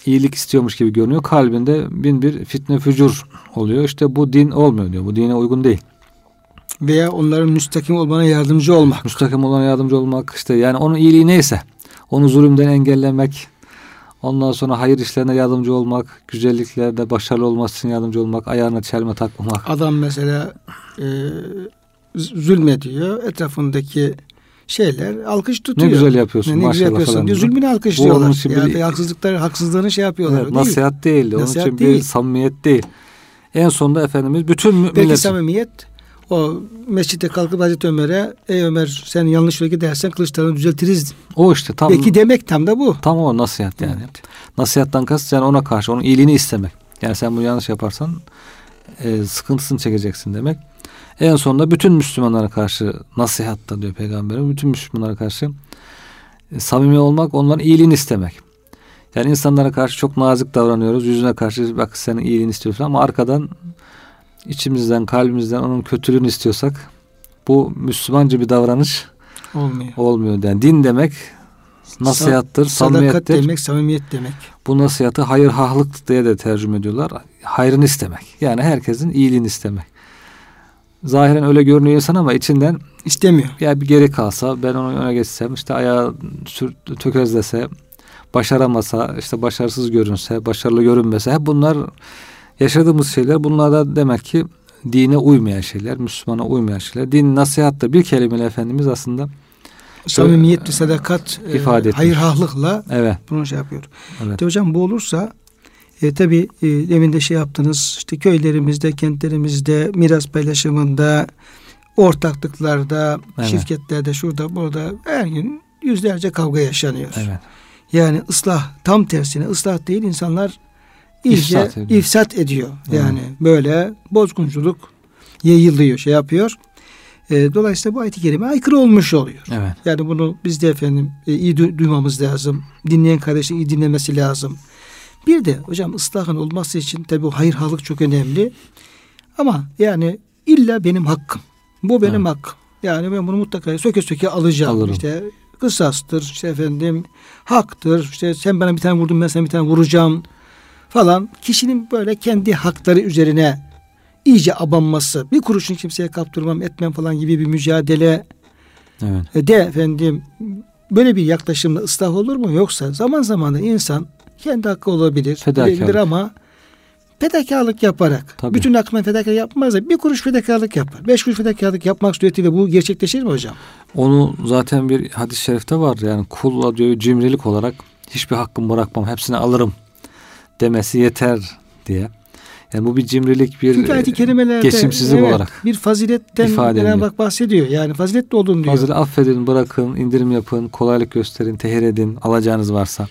iyilik istiyormuş gibi görünüyor. Kalbinde bin bir fitne fücur oluyor. İşte bu din olmuyor diyor. Bu dine uygun değil. Veya onların müstakim olmana yardımcı olmak. Müstakim olan yardımcı olmak işte yani onun iyiliği neyse onu zulümden engellemek ondan sonra hayır işlerine yardımcı olmak güzelliklerde başarılı olması için yardımcı olmak ayağına çelme takmamak Adam mesela e, zulmediyor. Etrafındaki şeyler alkış tutuyor. ne güzel yapıyorsun Ne, ne güzel yapıyorsun falan diyor. Zulmünü alkışlıyorlar. Yani bir- haksızlıkları, haksızlığını şey yapıyorlar. Evet, o değil. nasihat değildi. Onun Nasihat için değil. bir samimiyet değil. En sonunda Efendimiz bütün müminler için- samimiyet o mescitte kalkıp Hazreti Ömer'e ey Ömer sen yanlış yola gidersen kılıçlarını düzeltiriz. o işte tam Belki demek tam da bu. tam o nasihat yani. Evet. Nasihattan kast yani ona karşı onun iyiliğini istemek. Yani sen bunu yanlış yaparsan e, sıkıntısını çekeceksin demek. En sonunda bütün Müslümanlara karşı nasihatta diyor peygamberim. Bütün Müslümanlara karşı e, samimi olmak, onların iyiliğini istemek. Yani insanlara karşı çok nazik davranıyoruz. Yüzüne karşı bak senin iyiliğini istiyorsun ama arkadan içimizden, kalbimizden onun kötülüğünü istiyorsak bu Müslümanca bir davranış Olmuyor. olmuyor. Yani din demek nasihattır, Sadakat samimiyettir. demek, samimiyet demek. Bu nasihatı hayır hahlık diye de tercüme ediyorlar. Hayrını istemek. Yani herkesin iyiliğini istemek. Zahiren öyle görünüyor insan ama içinden İstemiyor. ya bir geri kalsa ben onu öne geçsem işte ayağı sür, tökezlese başaramasa, işte başarısız görünse, başarılı görünmese hep bunlar yaşadığımız şeyler. Bunlar da demek ki dine uymayan şeyler, Müslümana uymayan şeyler. Din nasihatta bir kelimeyle Efendimiz aslında samimiyet, sadakat, e, ifade etmiş. hayırhahlıkla evet. bunu şey yapıyor. Evet. İşte hocam bu olursa e, tabi e, demin de şey yaptınız işte köylerimizde, kentlerimizde, miras paylaşımında, ortaklıklarda, evet. şirketlerde, şurada, burada her gün yüzlerce kavga yaşanıyor. Evet. Yani ıslah tam tersine ıslah değil insanlar iyice ifsat ediyor. Ifsat ediyor. Yani böyle bozgunculuk yayılıyor, şey yapıyor. E, dolayısıyla bu ayet-i kerime aykırı olmuş oluyor. Evet. Yani bunu biz de efendim e, iyi duymamız lazım. Dinleyen kardeşin iyi dinlemesi lazım. Bir de hocam ıslahın olması için tabi hayır halık çok önemli. Ama yani illa benim hakkım. Bu benim evet. hakkım. Yani ben bunu mutlaka söke söke alacağım. Alırım. İşte kısastır, işte efendim haktır. İşte sen bana bir tane vurdun ben sana bir tane vuracağım falan. Kişinin böyle kendi hakları üzerine iyice abanması, bir kuruşun kimseye kaptırmam etmem falan gibi bir mücadele evet. E, de efendim böyle bir yaklaşımla ıslah olur mu? Yoksa zaman zaman da insan kendi hakkı olabilir, Fedakarlık. ama fedakarlık yaparak, Tabii. bütün aklına fedakarlık yapmaz da bir kuruş fedakarlık yapar. Beş kuruş fedakarlık yapmak suretiyle bu gerçekleşir mi hocam? Onu zaten bir hadis-i şerifte var. Yani kulla diyor cimrilik olarak hiçbir hakkımı bırakmam, hepsini alırım demesi yeter diye. Yani bu bir cimrilik, bir Çünkü ayet kerimelerde, geçimsizlik evet, olarak bir faziletten ifade bak bahsediyor. Yani faziletli olduğunu diyor. Fazilet affedin, bırakın, indirim yapın, kolaylık gösterin, tehir edin, alacağınız varsa.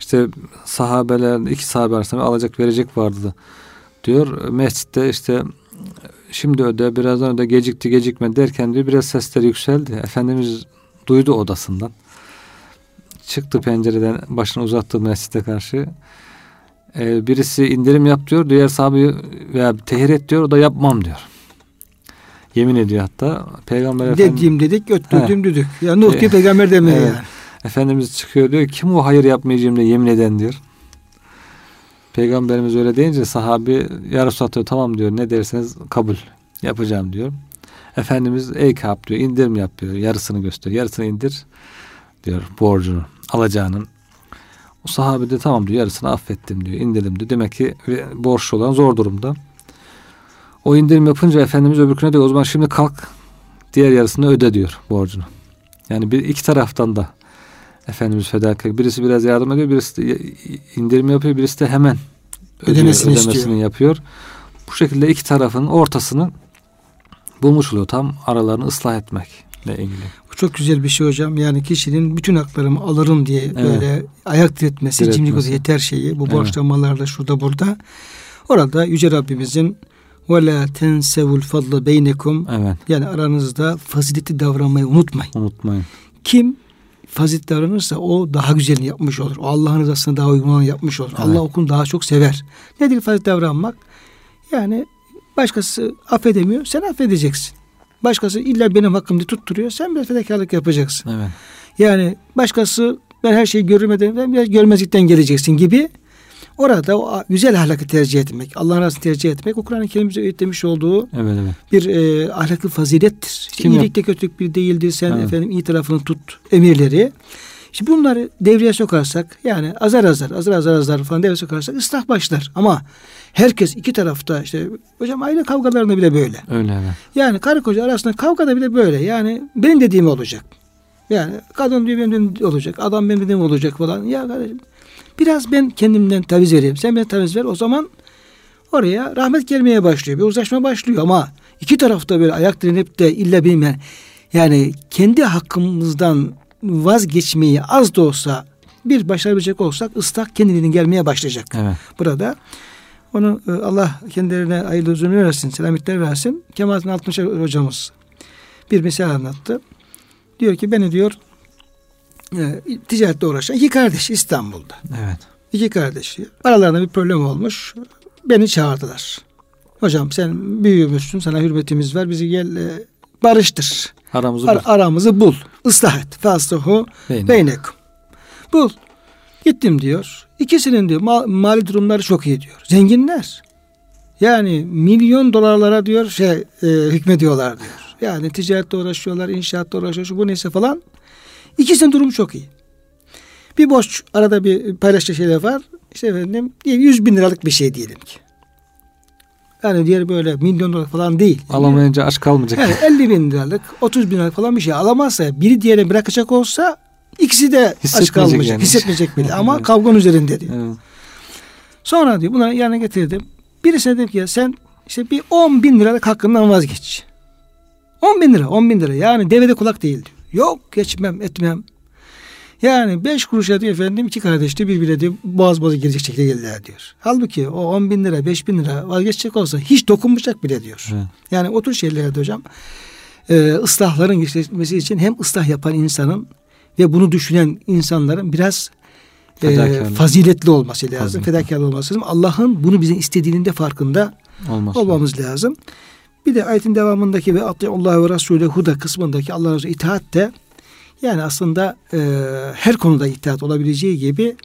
İşte sahabeler, iki sahabe arasında alacak verecek vardı diyor. Mescitte işte şimdi öde, birazdan öde, gecikti, gecikme derken diyor biraz sesler yükseldi. Efendimiz duydu odasından. Çıktı pencereden başını uzattı mescide karşı e, birisi indirim yap diyor. Diğer sahibi veya tehir et diyor. O da yapmam diyor. Yemin ediyor hatta. Peygamber Dediğim Efendimiz, dedik, öttürdüm dedik. Ya Nuh diye peygamber demiyor evet. yani. Efendimiz çıkıyor diyor. Kim o hayır yapmayacağım diye yemin eden diyor. Peygamberimiz öyle deyince sahabi ya Resulallah tamam diyor. Ne derseniz kabul yapacağım diyor. Efendimiz ey Kâb diyor indirim yap diyor. Yarısını göster. Yarısını indir diyor borcunu alacağının. O sahabe de tamam diyor yarısını affettim diyor indirdim diyor. Demek ki borçlu olan zor durumda. O indirim yapınca Efendimiz öbürküne diyor o zaman şimdi kalk diğer yarısını öde diyor borcunu. Yani bir iki taraftan da Efendimiz fedakar. Birisi biraz yardım ediyor, birisi de indirim yapıyor, birisi de hemen ödemesini, ödemesini yapıyor. Bu şekilde iki tarafın ortasını bulmuş oluyor. Tam aralarını ıslah etmekle ilgili. Bu çok güzel bir şey hocam. Yani kişinin bütün haklarımı alırım diye evet. böyle ayak diretmesi, diretmesi. cimri yeter şeyi. Bu evet. borçlamalarla şurada burada. Orada Yüce Rabbimizin ve la tensevul fadla beynekum. Evet. Yani aranızda fazileti davranmayı unutmayın. Unutmayın. Kim fazilet davranırsa o daha güzelini yapmış olur. O Allah'ın rızasına daha uygun yapmış olur. Evet. Allah okunu daha çok sever. Nedir fazilet davranmak? Yani başkası affedemiyor. Sen affedeceksin. Başkası illa benim hakkımda tutturuyor. Sen biraz fedakarlık yapacaksın. Evet. Yani başkası ben her şeyi görmeden ben biraz görmezlikten geleceksin gibi orada o güzel ahlakı tercih etmek, Allah'ın razını tercih etmek o Kur'an-ı Kerim'imize öğütlemiş olduğu evet, evet. bir e, ahlaklı fazilettir. İşte Kim iyilikte kötülük bir değildir. Sen evet. efendim iyi tarafını tut emirleri. Şimdi bunları devreye sokarsak yani azar azar azar azar azar falan devreye sokarsak ıslah başlar. Ama herkes iki tarafta işte hocam aile kavgalarında bile böyle. Öyle evet. Yani karı koca arasında kavgada bile böyle. Yani benim dediğim olacak. Yani kadın diyor benim dediğim olacak. Adam benim dediğim olacak falan. Ya kardeşim biraz ben kendimden taviz vereyim. Sen bana taviz ver. O zaman oraya rahmet gelmeye başlıyor. Bir uzlaşma başlıyor ama iki tarafta böyle ayak direnip de illa benim yani, yani kendi hakkımızdan vazgeçmeyi az da olsa bir başarabilecek olsak ıslah kendiliğinden gelmeye başlayacak. Evet. Burada onu e, Allah kendilerine hayırlı uzun versin, selametler versin. Kemalettin Altınış hocamız bir misal anlattı. Diyor ki beni diyor e, ticaretle uğraşan iki kardeş İstanbul'da. Evet. İki kardeş. Aralarında bir problem olmuş. Beni çağırdılar. Hocam sen büyüğümüzsün, sana hürmetimiz var. Bizi gel e, barıştır. Aramızı Ar- bul. Aramızı bul. Islah et. Fasıhu beynekum. Bul. Gittim diyor. İkisinin diyor mal, mali durumları çok iyi diyor. Zenginler. Yani milyon dolarlara diyor şey e, hükmediyorlar diyor. Yani ticarette uğraşıyorlar, inşaatta uğraşıyorlar, bu neyse falan. İkisinin durumu çok iyi. Bir borç arada bir paylaştığı şeyler var. İşte efendim 100 bin liralık bir şey diyelim ki. Yani diğer böyle milyon dolar falan değil. Alamayınca aç kalmayacak. Yani 50 bin liralık 30 bin liralık falan bir şey alamazsa biri diğerine bırakacak olsa ikisi de aç kalmayacak. Yani. Hissetmeyecek bile [LAUGHS] ama kavganın üzerinde diyor. Evet. Sonra diyor buna yanına getirdim. Birisine dedim ki ya sen işte bir 10 bin liralık hakkından vazgeç. 10 bin lira 10 bin lira yani devede kulak değil diyor. Yok geçmem etmem. Yani beş kuruşa diyor efendim iki kardeş de birbirine diyor boğaz boğaza girecek şekilde geldiler diyor. Halbuki o on bin lira beş bin lira vazgeçecek olsa hiç dokunmayacak bile diyor. Evet. Yani o tür şeylerde hocam e, ıslahların geçmesi için hem ıslah yapan insanın ve bunu düşünen insanların biraz e, faziletli olması lazım. Faziletli. Fedakarlı olması lazım. Allah'ın bunu bize istediğinin de farkında Olmaz olmamız lazım. lazım. Bir de ayetin devamındaki ve Allah ve Resulü da kısmındaki Allah'a itaat de yani aslında e, her konuda itaat olabileceği gibi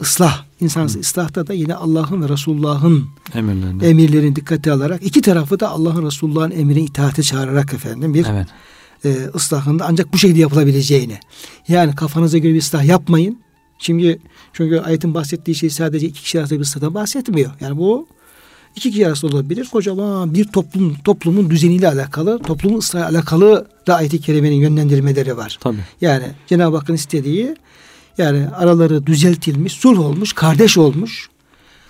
ıslah, insansız ıslahta da yine Allah'ın ve Resulullah'ın emirlerini. emirlerini dikkate alarak iki tarafı da Allah'ın Resulullah'ın emrine itaate çağırarak efendim bir evet. e, ıslahında ancak bu şekilde yapılabileceğini. Yani kafanıza göre bir ıslah yapmayın. Şimdi çünkü ayetin bahsettiği şey sadece iki kişi arasında bir ıslahdan bahsetmiyor. Yani bu iki kişi arasında olabilir. Kocaman bir toplum toplumun düzeniyle alakalı, toplumun ıslahı alakalı da ayet-i kerimenin yönlendirmeleri var. Tabii. Yani Cenab-ı Hakk'ın istediği yani araları düzeltilmiş, sulh olmuş, kardeş olmuş.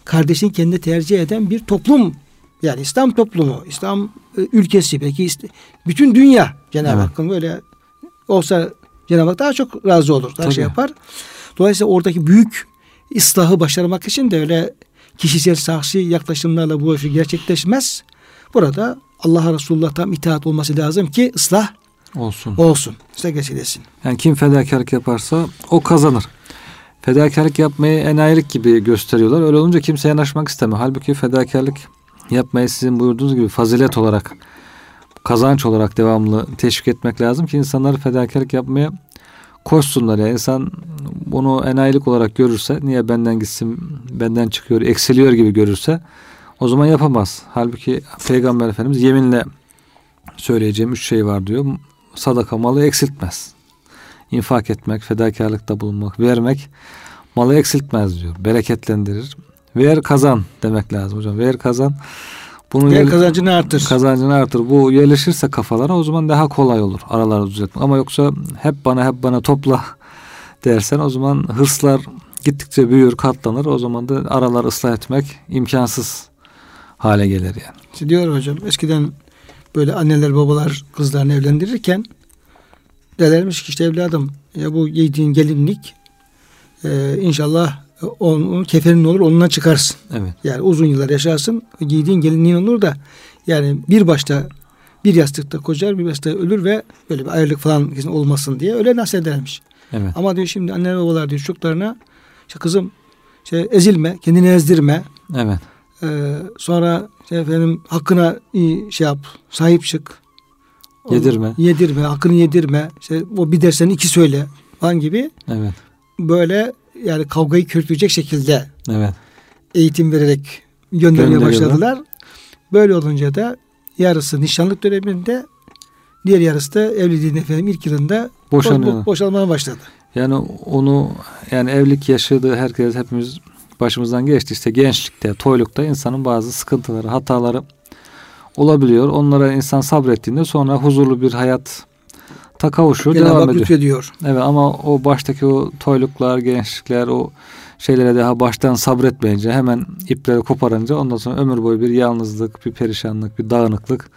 Kardeşin kendi tercih eden bir toplum. Yani İslam toplumu, İslam e, ülkesi belki bütün dünya Cenab-ı evet. Hakk'ın böyle olsa Cenab-ı Hak daha çok razı olur. Daha şey Tabii. şey yapar. Dolayısıyla oradaki büyük ıslahı başarmak için de öyle kişisel şahsi yaklaşımlarla bu işi gerçekleşmez. Burada Allah'a Resulullah tam itaat olması lazım ki ıslah olsun. Olsun. İşte geçilesin. Yani kim fedakarlık yaparsa o kazanır. Fedakarlık yapmayı enayilik gibi gösteriyorlar. Öyle olunca kimse yanaşmak istemiyor. Halbuki fedakarlık yapmayı sizin buyurduğunuz gibi fazilet olarak kazanç olarak devamlı teşvik etmek lazım ki insanlar fedakarlık yapmaya koşsunlar ya. İnsan bunu enayilik olarak görürse niye benden gitsin benden çıkıyor eksiliyor gibi görürse o zaman yapamaz. Halbuki Peygamber Efendimiz yeminle söyleyeceğim üç şey var diyor. Sadaka malı eksiltmez. İnfak etmek, fedakarlıkta bulunmak, vermek malı eksiltmez diyor. Bereketlendirir. Ver kazan demek lazım hocam. Ver kazan. Bunu Ver kazancını artır. Kazancını artır. Bu yerleşirse kafalara o zaman daha kolay olur araları düzeltmek. Ama yoksa hep bana hep bana topla [LAUGHS] dersen o zaman hırslar gittikçe büyür, katlanır. O zaman da aralar ıslah etmek imkansız hale gelir yani. İşte diyor hocam eskiden böyle anneler babalar kızlarını evlendirirken derlermiş ki işte evladım ya bu giydiğin gelinlik e, inşallah onun kefenin olur onunla çıkarsın. Evet. Yani uzun yıllar yaşarsın giydiğin gelinliğin olur da yani bir başta bir yastıkta kocar bir başta ölür ve böyle bir ayrılık falan olmasın diye öyle nasıl edermiş. Evet. Ama diyor şimdi anne babalar diyor çocuklarına işte kızım şey ezilme, kendini ezdirme. Evet. Ee, sonra işte efendim hakkına iyi şey yap, sahip çık. Yedirme. Onu, yedirme, hakkını yedirme. İşte o bir dersen iki söyle falan gibi. Evet. Böyle yani kavgayı körükleyecek şekilde evet. eğitim vererek göndermeye başladılar. Böyle olunca da yarısı nişanlık döneminde diğer yarısı da evliliğin efendim ilk yılında Boşanıyor. boşalmaya başladı. Yani onu yani evlilik yaşadığı herkes hepimiz başımızdan geçti. İşte gençlikte, toylukta insanın bazı sıkıntıları, hataları olabiliyor. Onlara insan sabrettiğinde sonra huzurlu bir hayat ta kavuşuyor, Cenab-ı devam ediyor. Lütfediyor. Evet ama o baştaki o toyluklar, gençlikler, o şeylere daha baştan sabretmeyince hemen ipleri koparınca ondan sonra ömür boyu bir yalnızlık, bir perişanlık, bir dağınıklık,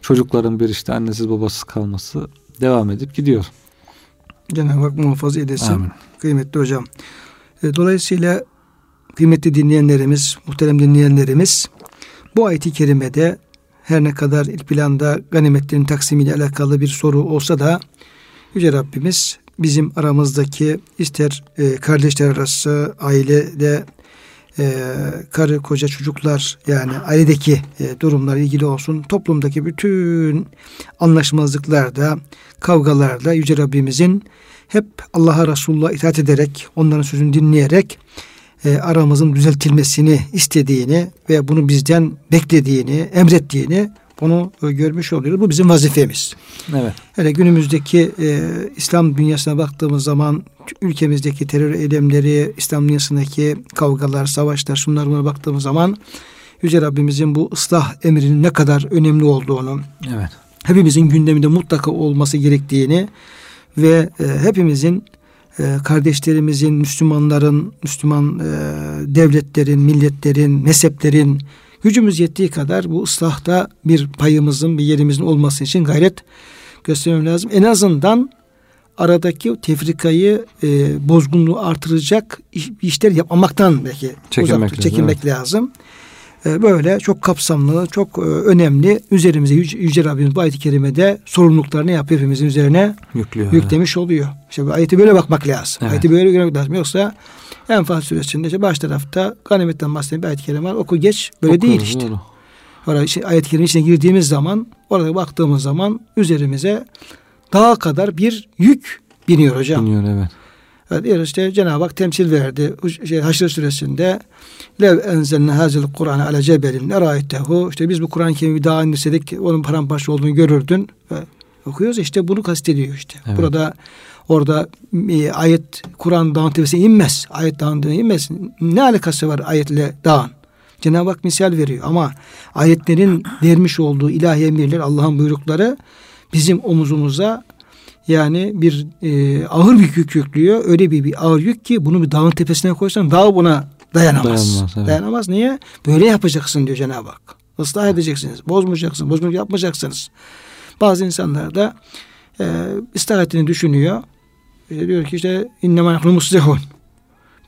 çocukların bir işte annesiz babasız kalması devam edip gidiyor. Cenab-ı Hak muhafaza edesin. Amin. Kıymetli hocam. E, dolayısıyla kıymetli dinleyenlerimiz, muhterem dinleyenlerimiz bu ayeti kerimede her ne kadar ilk planda ganimetlerin taksimiyle alakalı bir soru olsa da Yüce Rabbimiz bizim aramızdaki ister e, kardeşler arası, ailede e, karı koca çocuklar yani ailedeki e, durumlar ilgili olsun toplumdaki bütün anlaşmazlıklarda kavgalarda Yüce Rabbimizin hep Allah'a Resulullah itaat ederek onların sözünü dinleyerek e, aramızın düzeltilmesini istediğini ve bunu bizden beklediğini, emrettiğini Bunu e, görmüş oluyoruz. Bu bizim vazifemiz. Evet. Hele günümüzdeki e, İslam dünyasına baktığımız zaman ülkemizdeki terör eylemleri, İslam dünyasındaki kavgalar, savaşlar, şunlar buna baktığımız zaman Yüce Rabbimizin bu ıslah emrinin ne kadar önemli olduğunu, evet. hepimizin gündeminde mutlaka olması gerektiğini ve e, hepimizin kardeşlerimizin, Müslümanların, Müslüman e, devletlerin, milletlerin, mezheplerin gücümüz yettiği kadar bu ıslahta bir payımızın, bir yerimizin olması için gayret göstermem lazım. En azından aradaki tefrikayı, e, bozgunluğu artıracak işler yapmamaktan belki çekinmek, uzak, çekinmek evet. lazım. E, böyle çok kapsamlı, çok e, önemli üzerimize Yüce, Rabbimiz bu ayet-i kerimede sorumluluklarını yapıyor hepimizin üzerine Yüklüyor, yüklemiş evet. oluyor. İşte bu ayeti böyle bakmak lazım. Evet. Ayeti böyle görmek lazım. Yoksa Enfal suresinde işte baş tarafta ganimetten bahseden bir ayet-i kerime var. Oku geç. Böyle Oku, değil işte. Doğru. Orada işte ayet-i kerime içine girdiğimiz zaman orada baktığımız zaman üzerimize daha kadar bir yük biniyor hocam. Biniyor evet. Evet, işte Cenab-ı Hak temsil verdi. Şey, Haşr suresinde lev enzelne hazel Kur'an ala cebelin eraytehu işte biz bu Kur'an-ı Kerim'i daha indirseydik onun paramparça olduğunu görürdün. Ve okuyoruz işte bunu kastediyor işte. Evet. Burada orada e, ayet Kur'an dağın tepesine inmez. Ayet dağın tepesine inmez. Ne alakası var ayetle dağın? Cenab-ı Hak misal veriyor ama ayetlerin vermiş olduğu ilahi emirler Allah'ın buyrukları bizim omuzumuza yani bir e, ağır bir yük yüklüyor. Öyle bir, bir ağır yük ki bunu bir dağın tepesine koysan dağ buna dayanamaz. Dayanmaz, evet. dayanamaz. Niye? Böyle yapacaksın diyor Cenab-ı Hak. Islah edeceksiniz. Bozmayacaksınız. Bozmak yapmayacaksınız. Bazı insanlar da e, istihatini düşünüyor. E, diyor ki işte innema nahnu muslihun.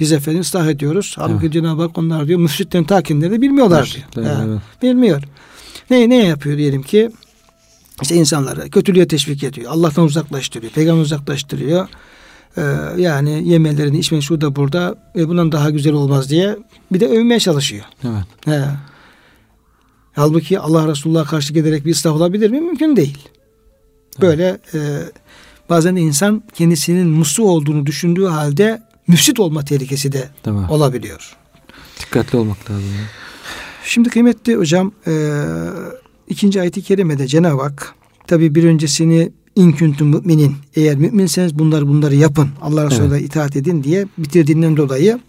Biz efendim ıslah ediyoruz. Halbuki evet. Cenab-ı Hak onlar diyor müfsitten takinleri de bilmiyorlar diyor. Evet, evet. Bilmiyor. Ne, ne yapıyor diyelim ki işte insanları kötülüğe teşvik ediyor. Allah'tan uzaklaştırıyor. Peygamber uzaklaştırıyor. Ee, yani yemelerini içmeyi şurada burada e, bundan daha güzel olmaz diye bir de övmeye çalışıyor. Evet. He. Halbuki Allah Resulullah karşı giderek bir ıslah olabilir mi? Mümkün değil. Böyle evet. e, bazen insan kendisinin musu olduğunu düşündüğü halde müfsit olma tehlikesi de Değil olabiliyor. Dikkatli olmak lazım. Şimdi kıymetli hocam e, ikinci ayeti kerimede Cenab-ı Hak tabi bir öncesini in kuntum müminin eğer müminseniz bunları bunları yapın Allah Resulü'ne evet. itaat edin diye bitirdiğinden dolayı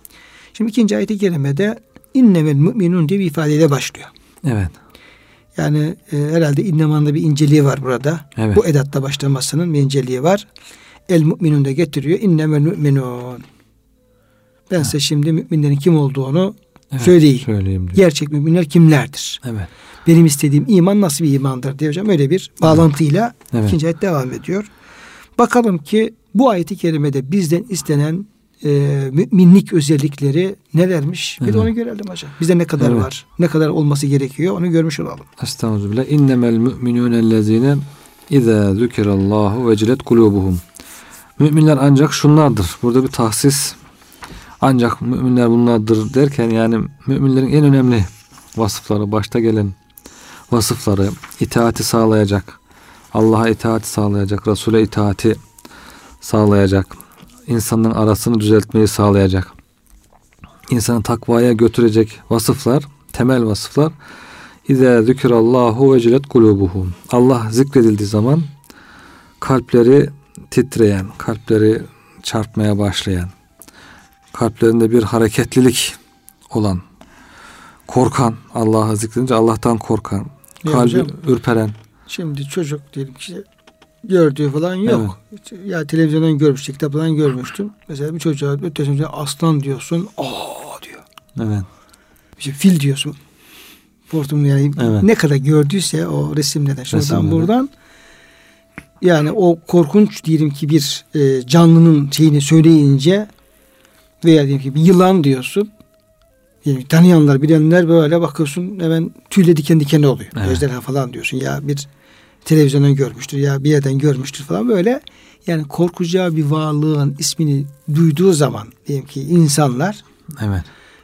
şimdi ikinci ayeti kerimede innemel müminun diye bir ifadeyle başlıyor. Evet. Yani e, herhalde innemanda bir inceliği var burada. Evet. Bu edatta başlamasının bir inceliği var. El müminun da getiriyor. İnnemel müminun. Ben size şimdi müminlerin kim olduğunu evet, söyleyeyim. söyleyeyim diyor. Gerçek müminler kimlerdir? Evet. Benim istediğim iman nasıl bir imandır diye hocam öyle bir bağlantıyla evet. ikinci ayet devam ediyor. Bakalım ki bu ayeti kerimede bizden istenen e, müminlik özellikleri nelermiş? Bir evet. de onu görelim hocam. Bizde ne kadar evet. var? Ne kadar olması gerekiyor? Onu görmüş olalım. Estağfirullah. İnnemel müminûnellezîne izâ zükirallâhu vecilet kulûbuhum. Müminler ancak şunlardır. Burada bir tahsis ancak müminler bunlardır derken yani müminlerin en önemli vasıfları başta gelen vasıfları itaati sağlayacak. Allah'a itaati sağlayacak. Resul'e itaati sağlayacak insanların arasını düzeltmeyi sağlayacak, insanı takvaya götürecek vasıflar, temel vasıflar İzâ zükirallahu vecilet kulubuhum. Allah zikredildiği zaman kalpleri titreyen, kalpleri çarpmaya başlayan, kalplerinde bir hareketlilik olan, korkan, Allah'a zikredince Allah'tan korkan, kalbi hocam, ürperen. Şimdi çocuk diyelim ki gördüğü falan yok. Evet. Ya televizyondan görmüştüm, kitaptan görmüştüm. Mesela bir çocuğa ötesinde aslan diyorsun, aa diyor. Evet. İşte fil diyorsun. Portum yani evet. ne kadar gördüyse o resimlerden şuradan Resimleri. buradan yani o korkunç diyelim ki bir e, canlının şeyini söyleyince veya diyelim ki bir yılan diyorsun. Yani tanıyanlar, bilenler böyle bakıyorsun hemen tüyle diken diken oluyor. Evet. Ejderha falan diyorsun ya bir televizyondan görmüştür ya bir yerden görmüştür falan böyle. Yani korkacağı bir varlığın ismini duyduğu zaman diyelim ki insanlar evet.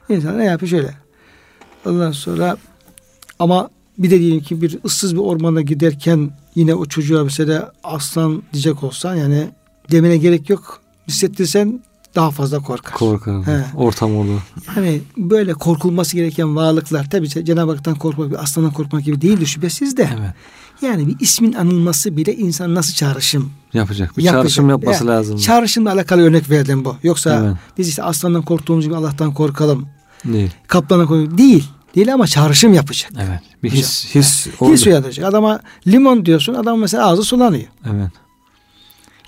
İnsanlar ne yapıyor şöyle. Ondan sonra ama bir de diyelim ki bir ıssız bir ormana giderken yine o çocuğa mesela aslan diyecek olsan yani demene gerek yok. Hissettirsen daha fazla korkar. Korkar. He. Ortam olur. Yani böyle korkulması gereken varlıklar tabii Cenab-ı Hak'tan korkmak, aslandan korkmak gibi değildir şüphesiz de. Evet. Yani bir ismin anılması bile insan nasıl çağrışım yapacak? Bir yapacak. çağrışım yapması yani, lazım. Çağrışımla alakalı örnek verdim bu. Yoksa evet. biz işte aslandan korktuğumuz gibi Allah'tan korkalım. Değil. Kaplandan korkalım. Değil. Değil ama çağrışım yapacak. Evet. Bir his his yani, his uyandıracak. Adama limon diyorsun. Adam mesela ağzı sulanıyor. Evet.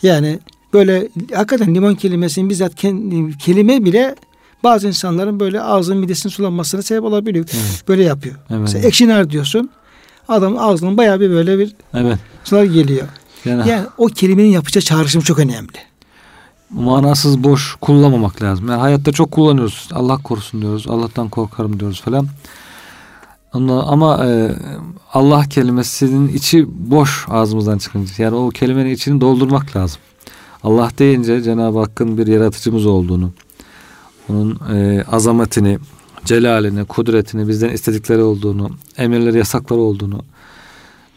Yani böyle hakikaten limon kelimesinin bizzat kendi, kelime bile bazı insanların böyle ağzının midesinin sulanmasına sebep olabiliyor. Evet. Böyle yapıyor. Evet. Mesela ekşi diyorsun. Adam ağzının bayağı bir böyle bir evet. sular geliyor. Yani, yani o kelimenin yapacağı çağrışım çok önemli. Manasız boş kullanmamak lazım. Yani hayatta çok kullanıyoruz. Allah korusun diyoruz. Allah'tan korkarım diyoruz falan. Ama e, Allah kelimesinin içi boş ağzımızdan çıkınca. Yani o kelimenin içini doldurmak lazım. Allah deyince Cenab-ı Hakk'ın bir yaratıcımız olduğunu, onun e, azametini, celalini, kudretini, bizden istedikleri olduğunu, emirleri, yasakları olduğunu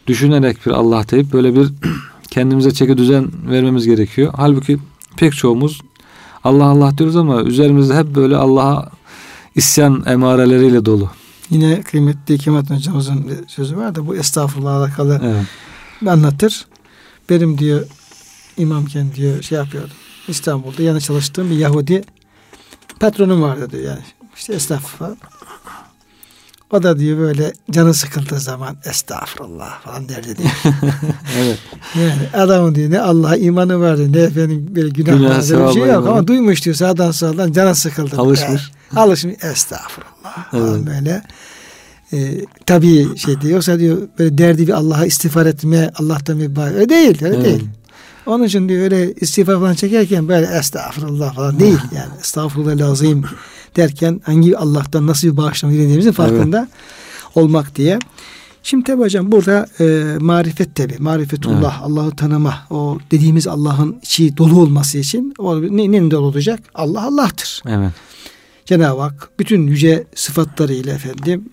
düşünerek bir Allah deyip böyle bir [CLEARS THROAT] kendimize çeki düzen vermemiz gerekiyor. Halbuki pek çoğumuz Allah Allah diyoruz ama üzerimizde hep böyle Allah'a isyan emareleriyle dolu. Yine kıymetli Kemal hocamızın bir sözü var da bu estağfurullah alakalı evet. anlatır. Benim diyor imamken diyor şey yapıyordum. İstanbul'da yanı çalıştığım bir Yahudi patronum vardı diyor yani. İşte estağfurullah. O da diyor böyle canı sıkıldığı zaman estağfurullah falan derdi diyor. [LAUGHS] evet. Yani adamın diyor ne Allah'a imanı var diyor, ne efendim böyle günah, günah bir şey yok ama duymuş diyor sağdan soldan canı sıkıldı. Alışmış. Yani. Alışmış estağfurullah falan böyle. Ee, tabii şey diyor yoksa diyor böyle derdi bir Allah'a istiğfar etme Allah'tan bir bağ. Öyle değil öyle evet. değil. Onun için diyor öyle istiğfar falan çekerken böyle estağfurullah falan değil [LAUGHS] yani estağfurullah lazım derken hangi Allah'tan nasıl bir bağışlama dilediğimizin farkında evet. olmak diye. Şimdi tabi hocam burada e, marifet tabi. Marifetullah, evet. Allah'ı tanıma. O dediğimiz Allah'ın içi dolu olması için o ne, neyin dolu olacak? Allah Allah'tır. Evet. Cenab-ı Hak bütün yüce sıfatlarıyla efendim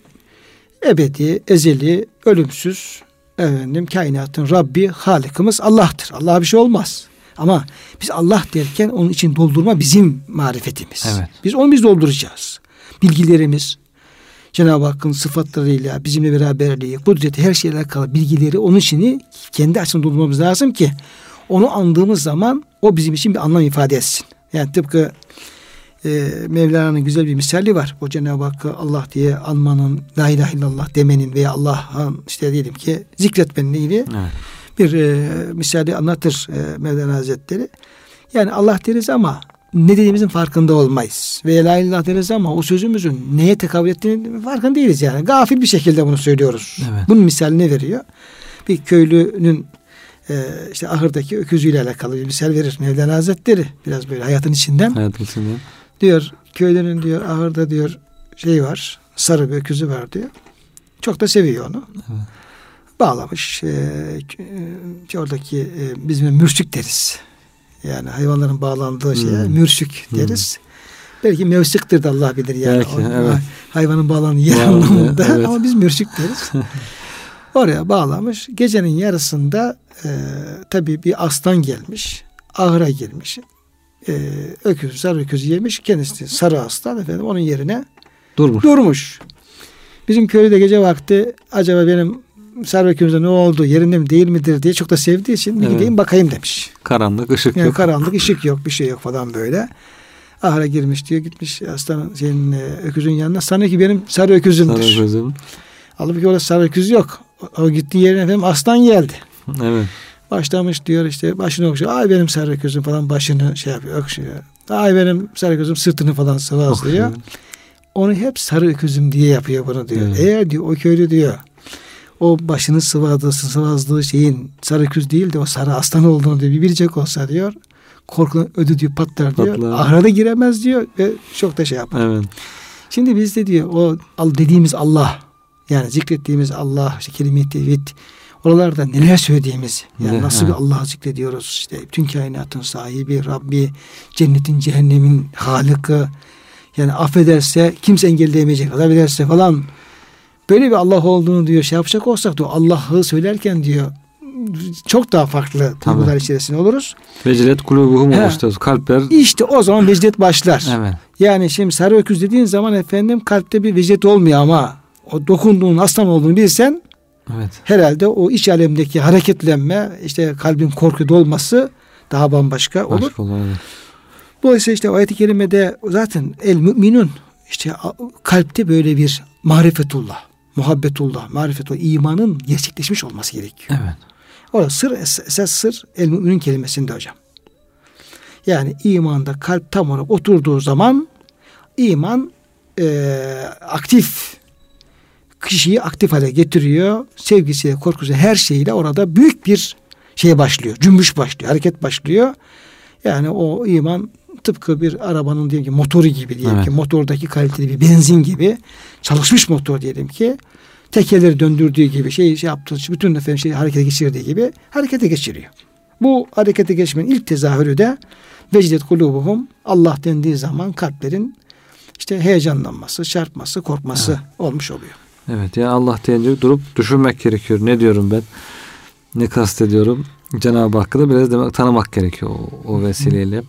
ebedi, ezeli, ölümsüz efendim kainatın Rabbi, Halikimiz Allah'tır. Allah'a bir şey olmaz. Ama biz Allah derken onun için doldurma bizim marifetimiz. Evet. Biz onu biz dolduracağız. Bilgilerimiz, Cenab-ı Hakk'ın sıfatlarıyla bizimle beraberliği, kudreti her şeyle alakalı bilgileri onun içini kendi açısından doldurmamız lazım ki onu andığımız zaman o bizim için bir anlam ifade etsin. Yani tıpkı e, Mevlana'nın güzel bir misali var. O Cenab-ı Hakk'ı Allah diye anmanın, la ilahe illallah demenin veya Allah'ın işte diyelim ki zikretmenin ilgili evet bir e, misali anlatır e, Mevlana Hazretleri. Yani Allah deriz ama ne dediğimizin farkında olmayız. Ve la ilah deriz ama o sözümüzün neye tekabül ettiğini farkında değiliz yani. Gafil bir şekilde bunu söylüyoruz. Evet. Bunun misali ne veriyor? Bir köylünün e, işte ahırdaki öküzüyle alakalı bir misal verir Mevlana Hazretleri. Biraz böyle hayatın içinden. Hayatın içinden. Diyor köylünün diyor ahırda diyor şey var sarı bir öküzü var diyor. Çok da seviyor onu. Evet bağlamış. E, oradaki e, bizim mürşük deriz. Yani hayvanların bağlandığı şeye hmm. mürşük deriz. Hmm. Belki mevsiktir de Allah bilir yani. Belki, o, evet. Hayvanın bağlandığı yer anlamında evet. ama biz mürşük deriz. [LAUGHS] Oraya bağlamış. Gecenin yarısında e, tabii bir aslan gelmiş. Ahıra girmiş. E, öküz, sarı öküzü yemiş. Kendisi sarı aslan efendim onun yerine durmuş. durmuş. Bizim köyde gece vakti acaba benim servekümüzde ne oldu yerinde mi değil midir diye çok da sevdiği için bir evet. gideyim bakayım demiş. Karanlık ışık yani yok. Karanlık ışık yok bir şey yok falan böyle. Ahıra girmiş diyor gitmiş aslanın senin e, öküzün yanına sanıyor ki benim sarı öküzümdür. Sarı öküzüm. Halbuki orada sarı öküz yok. O, o gittiği yerine efendim aslan geldi. Evet. Başlamış diyor işte başını okşuyor. Ay benim sarı öküzüm falan başını şey yapıyor okşuyor. Ay benim sarı öküzüm sırtını falan sıvazlıyor. Onu hep sarı öküzüm diye yapıyor bunu diyor. Evet. Eğer diyor o köylü diyor o başını sıvadığı, sıvazdığı şeyin sarı küz değil de o sarı aslan olduğunu diyor. Bir bilecek olsa diyor. Korkudan ödü diyor patlar diyor. Patlar. Ahıra giremez diyor ve çok da şey yapar. Evet. Şimdi bizde diyor o dediğimiz Allah yani zikrettiğimiz Allah işte kelime-i tevhid oralarda neler söylediğimiz yani nasıl bir Allah'ı zikrediyoruz işte bütün kainatın sahibi Rabbi cennetin cehennemin halıkı yani affederse kimse engelleyemeyecek affederse falan böyle bir Allah olduğunu diyor şey yapacak olsak diyor Allah'ı söylerken diyor çok daha farklı duygular içerisinde oluruz. Vecilet kulubuhum He. oluştu. Kalpler İşte o zaman vecdet başlar. evet. Yani şimdi sarı öküz dediğin zaman efendim kalpte bir vecdet olmuyor ama o dokunduğun aslan olduğunu bilsen Evet. herhalde o iç alemdeki hareketlenme işte kalbin korku dolması daha bambaşka olur. Başka olur. Evet. Dolayısıyla işte ayet-i kerimede zaten el müminun işte kalpte böyle bir marifetullah, muhabbetullah, marifetullah, imanın gerçekleşmiş olması gerekiyor. Evet. Orada sır es- esas sır el müminin kelimesinde hocam. Yani imanda kalp tam olarak oturduğu zaman iman eee, aktif kişiyi aktif hale getiriyor. Sevgisiyle, korkusuyla her şeyle orada büyük bir şey başlıyor. Cümbüş başlıyor, hareket başlıyor. Yani o iman tıpkı bir arabanın diyelim ki motoru gibi diyelim Evet. ki motordaki kaliteli bir benzin gibi çalışmış motor diyelim ki tekerleri döndürdüğü gibi şey, şey yaptığı bütün efendim şey harekete geçirdiği gibi harekete geçiriyor. Bu harekete geçmenin ilk tezahürü de vecdet kulubuhum Allah dendiği zaman kalplerin işte heyecanlanması, çarpması, korkması olmuş oluyor. Evet ya Allah deyince durup düşünmek gerekiyor. Ne diyorum ben? Ne kastediyorum? Cenab-ı Hakk'ı da biraz demek tanımak gerekiyor o, o vesileyle.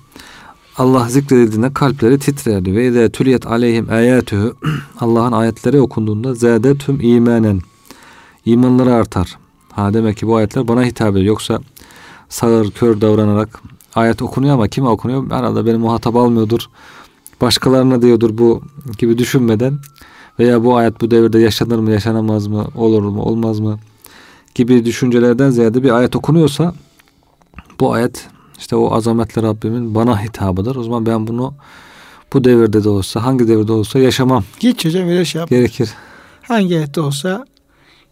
Allah zikredildiğinde kalpleri titrerdi. Ve izâ tüliyet aleyhim âyâtühü Allah'ın ayetleri okunduğunda zâdetüm imanen imanları artar. Ha demek ki bu ayetler bana hitap ediyor. Yoksa sağır kör davranarak ayet okunuyor ama kime okunuyor? Herhalde beni muhatap almıyordur. Başkalarına diyordur bu gibi düşünmeden veya bu ayet bu devirde yaşanır mı yaşanamaz mı olur mu olmaz mı gibi düşüncelerden ziyade bir ayet okunuyorsa bu ayet işte o azametli Rabbimin bana hitabıdır. O zaman ben bunu bu devirde de olsa hangi devirde olsa yaşamam Git hocam öyle şey yap. gerekir. Hangi ayette olsa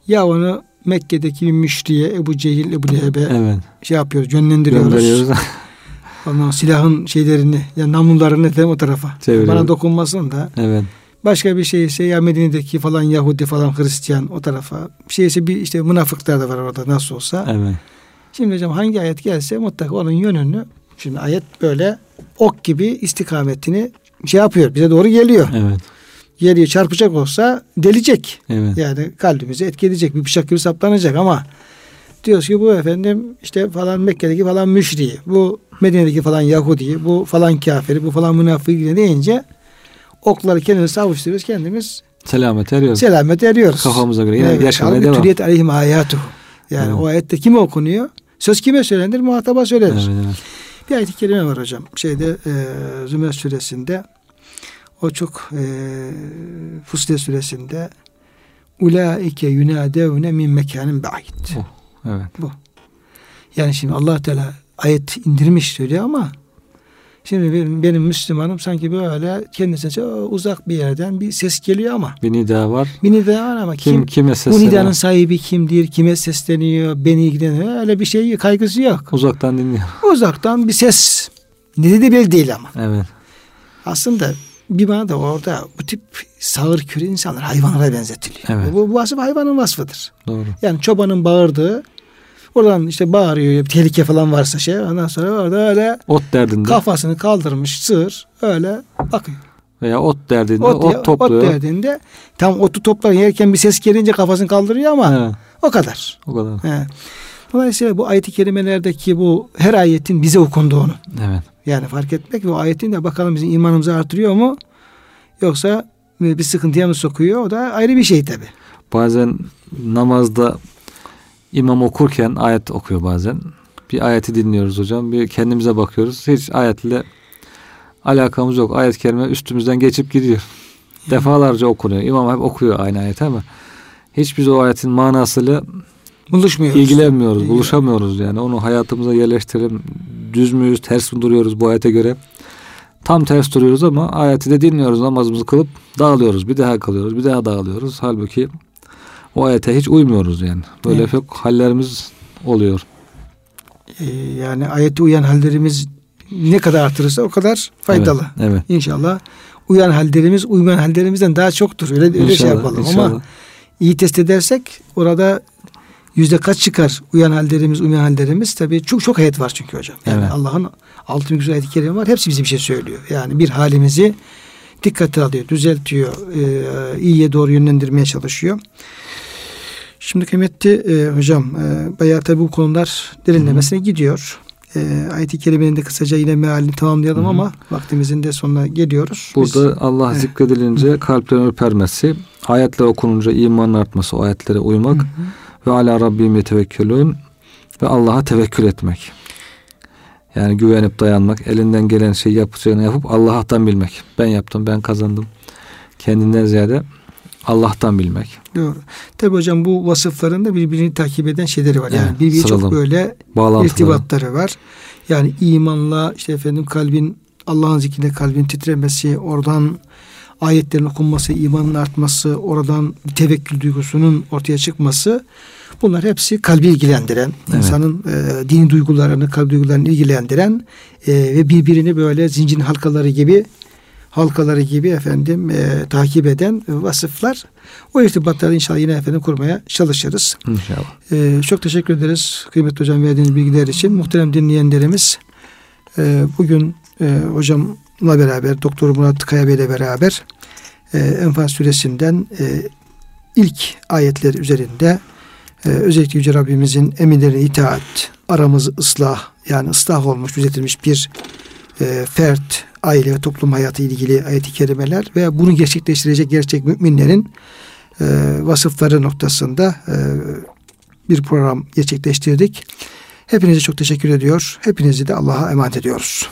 ya onu Mekke'deki bir müşriye Ebu Cehil, Ebu Leheb'e Evet. şey yapıyoruz, yönlendiriyoruz. Gönderiyoruz. Ondan silahın şeylerini, ya namlularını o tarafa. Çeviriyoruz. Bana dokunmasın da. evet. Başka bir şey ise ya Medine'deki falan Yahudi falan Hristiyan o tarafa. Bir şey ise bir işte münafıklar da var orada nasıl olsa. Evet. Şimdi hocam hangi ayet gelse mutlaka onun yönünü şimdi ayet böyle ok gibi istikametini şey yapıyor. Bize doğru geliyor. Evet. Geliyor çarpacak olsa delecek. Evet. Yani kalbimizi etkileyecek bir bıçak gibi saplanacak ama diyoruz ki bu efendim işte falan Mekke'deki falan müşriği, bu Medine'deki falan Yahudi, bu falan kafiri, bu falan münafık deyince okları kendimiz savuşturuyoruz kendimiz Selamet eriyoruz. selamet eriyoruz. Kafamıza göre yine yaşamaya devam. Türiyet aleyhim ayatuhu. Yani Evet. o ayette kime okunuyor? Söz kime söylenir? Muhataba söylenir. Evet, evet. Bir ayet-i kerime var hocam. Şeyde e, Zümer suresinde o çok e, Fussilet suresinde Ulaike yunadevne min mekanin ba'id. Oh. Evet. Yani şimdi allah Teala ayet indirmiş söylüyor ama şimdi benim, benim Müslümanım sanki böyle kendisine uzak bir yerden bir ses geliyor ama Bir nida var. bir nida var ama Kim, kim, kime bu sesleniyor? nidanın sahibi kimdir, kime sesleniyor, beni ilgileniyor öyle bir şey kaygısı yok. Uzaktan dinliyor. Uzaktan bir ses ne dedi belli değil ama. Evet. Aslında bir bana da orada bu tip sağır kürü insanlar hayvanlara benzetiliyor. Evet. Bu, bu vasıf hayvanın vasfıdır. Doğru. Yani çobanın bağırdığı oradan işte bağırıyor tehlike falan varsa şey ondan sonra orada öyle Ot derdinde kafasını kaldırmış sığır öyle bakıyor. veya ot derdinde Ot, ot, ot, topluyor. derdinde tam otu toplar yerken bir ses gelince kafasını kaldırıyor ama Evet, o kadar. o kadar. He. Dolayısıyla bu ayet-i kerimelerdeki bu her ayetin bize okunduğunu Evet. yani fark etmek ve o ayetin de bakalım bizim imanımızı artırıyor mu yoksa bir sıkıntıya mı sokuyor o da ayrı bir şey tabi. Bazen namazda imam okurken ayet okuyor bazen. Bir ayeti dinliyoruz hocam. Bir kendimize bakıyoruz. Hiç ayetle alakamız yok. Ayet kelime üstümüzden geçip gidiyor. [LAUGHS] Defalarca okunuyor. İmam hep okuyor aynı ayeti ama hiç biz o ayetin manasıyla Buluşmuyoruz. ilgilenmiyoruz, İlgilen- buluşamıyoruz yani. Onu hayatımıza yerleştirelim. Düz müyüz, ters mi duruyoruz bu ayete göre? Tam ters duruyoruz ama ayeti de dinliyoruz, namazımızı kılıp dağılıyoruz. Bir daha kalıyoruz, bir daha dağılıyoruz. Halbuki o ayete hiç uymuyoruz yani. Böyle Evet. çok hallerimiz oluyor. Ee, yani ayete uyan hallerimiz ne kadar artırırsa o kadar faydalı. Evet. evet. İnşallah uyan hallerimiz uymayan hallerimizden daha çoktur. Öyle, öyle şey yapalım inşallah. ama iyi test edersek orada yüzde kaç çıkar uyan hallerimiz uymayan hallerimiz tabii çok çok ayet var çünkü hocam. Yani Evet. Allah'ın altı yüz ayet-i kerime var. Hepsi bize bir şey söylüyor. Yani bir halimizi dikkate alıyor, düzeltiyor, e, iyiye doğru yönlendirmeye çalışıyor. Şimdi kıymetli e, hocam e, bayağı tabi bu konular derinlemesine Hı-hı. gidiyor. E, ayet-i kerimenin de kısaca yine mealini tamamlayalım Hı-hı. ama vaktimizin de sonuna geliyoruz. Burada Biz, Allah zikredilince kalplerin ürpermesi, ayetler okununca imanın artması, o ayetlere uymak Hı-hı. ve ala rabbim yetevekkelün ve Allah'a tevekkül etmek. Yani güvenip dayanmak, elinden gelen şeyi yapacağını yapıp Allah'tan bilmek. Ben yaptım, ben kazandım. Kendinden ziyade Allah'tan bilmek. Doğru. Tabi hocam bu vasıfların da birbirini takip eden şeyleri var. Yani evet, birbiri çok böyle irtibatları var. Yani imanla işte efendim kalbin Allah'ın zikrinde kalbin titremesi, oradan ayetlerin okunması, imanın artması, oradan tevekkül duygusunun ortaya çıkması bunlar hepsi kalbi ilgilendiren, evet. insanın e, dini duygularını, kalbi duygularını ilgilendiren e, ve birbirini böyle zincirin halkaları gibi halkaları gibi efendim e, takip eden vasıflar. O irtibatları inşallah yine efendim kurmaya çalışırız. İnşallah. E, çok teşekkür ederiz kıymetli hocam verdiğiniz bilgiler için. Muhterem dinleyenlerimiz e, bugün e, hocamla beraber Doktor Murat Kaya Bey ile beraber e, Enfal suresinden e, ilk ayetler üzerinde e, özellikle Yüce Rabbimizin emirlerine itaat, aramız ıslah yani ıslah olmuş, düzeltilmiş bir e, fert, aile ve toplum hayatı ilgili ayet-i kerimeler ve bunu gerçekleştirecek gerçek müminlerin e, vasıfları noktasında e, bir program gerçekleştirdik. Hepinize çok teşekkür ediyor. Hepinizi de Allah'a emanet ediyoruz.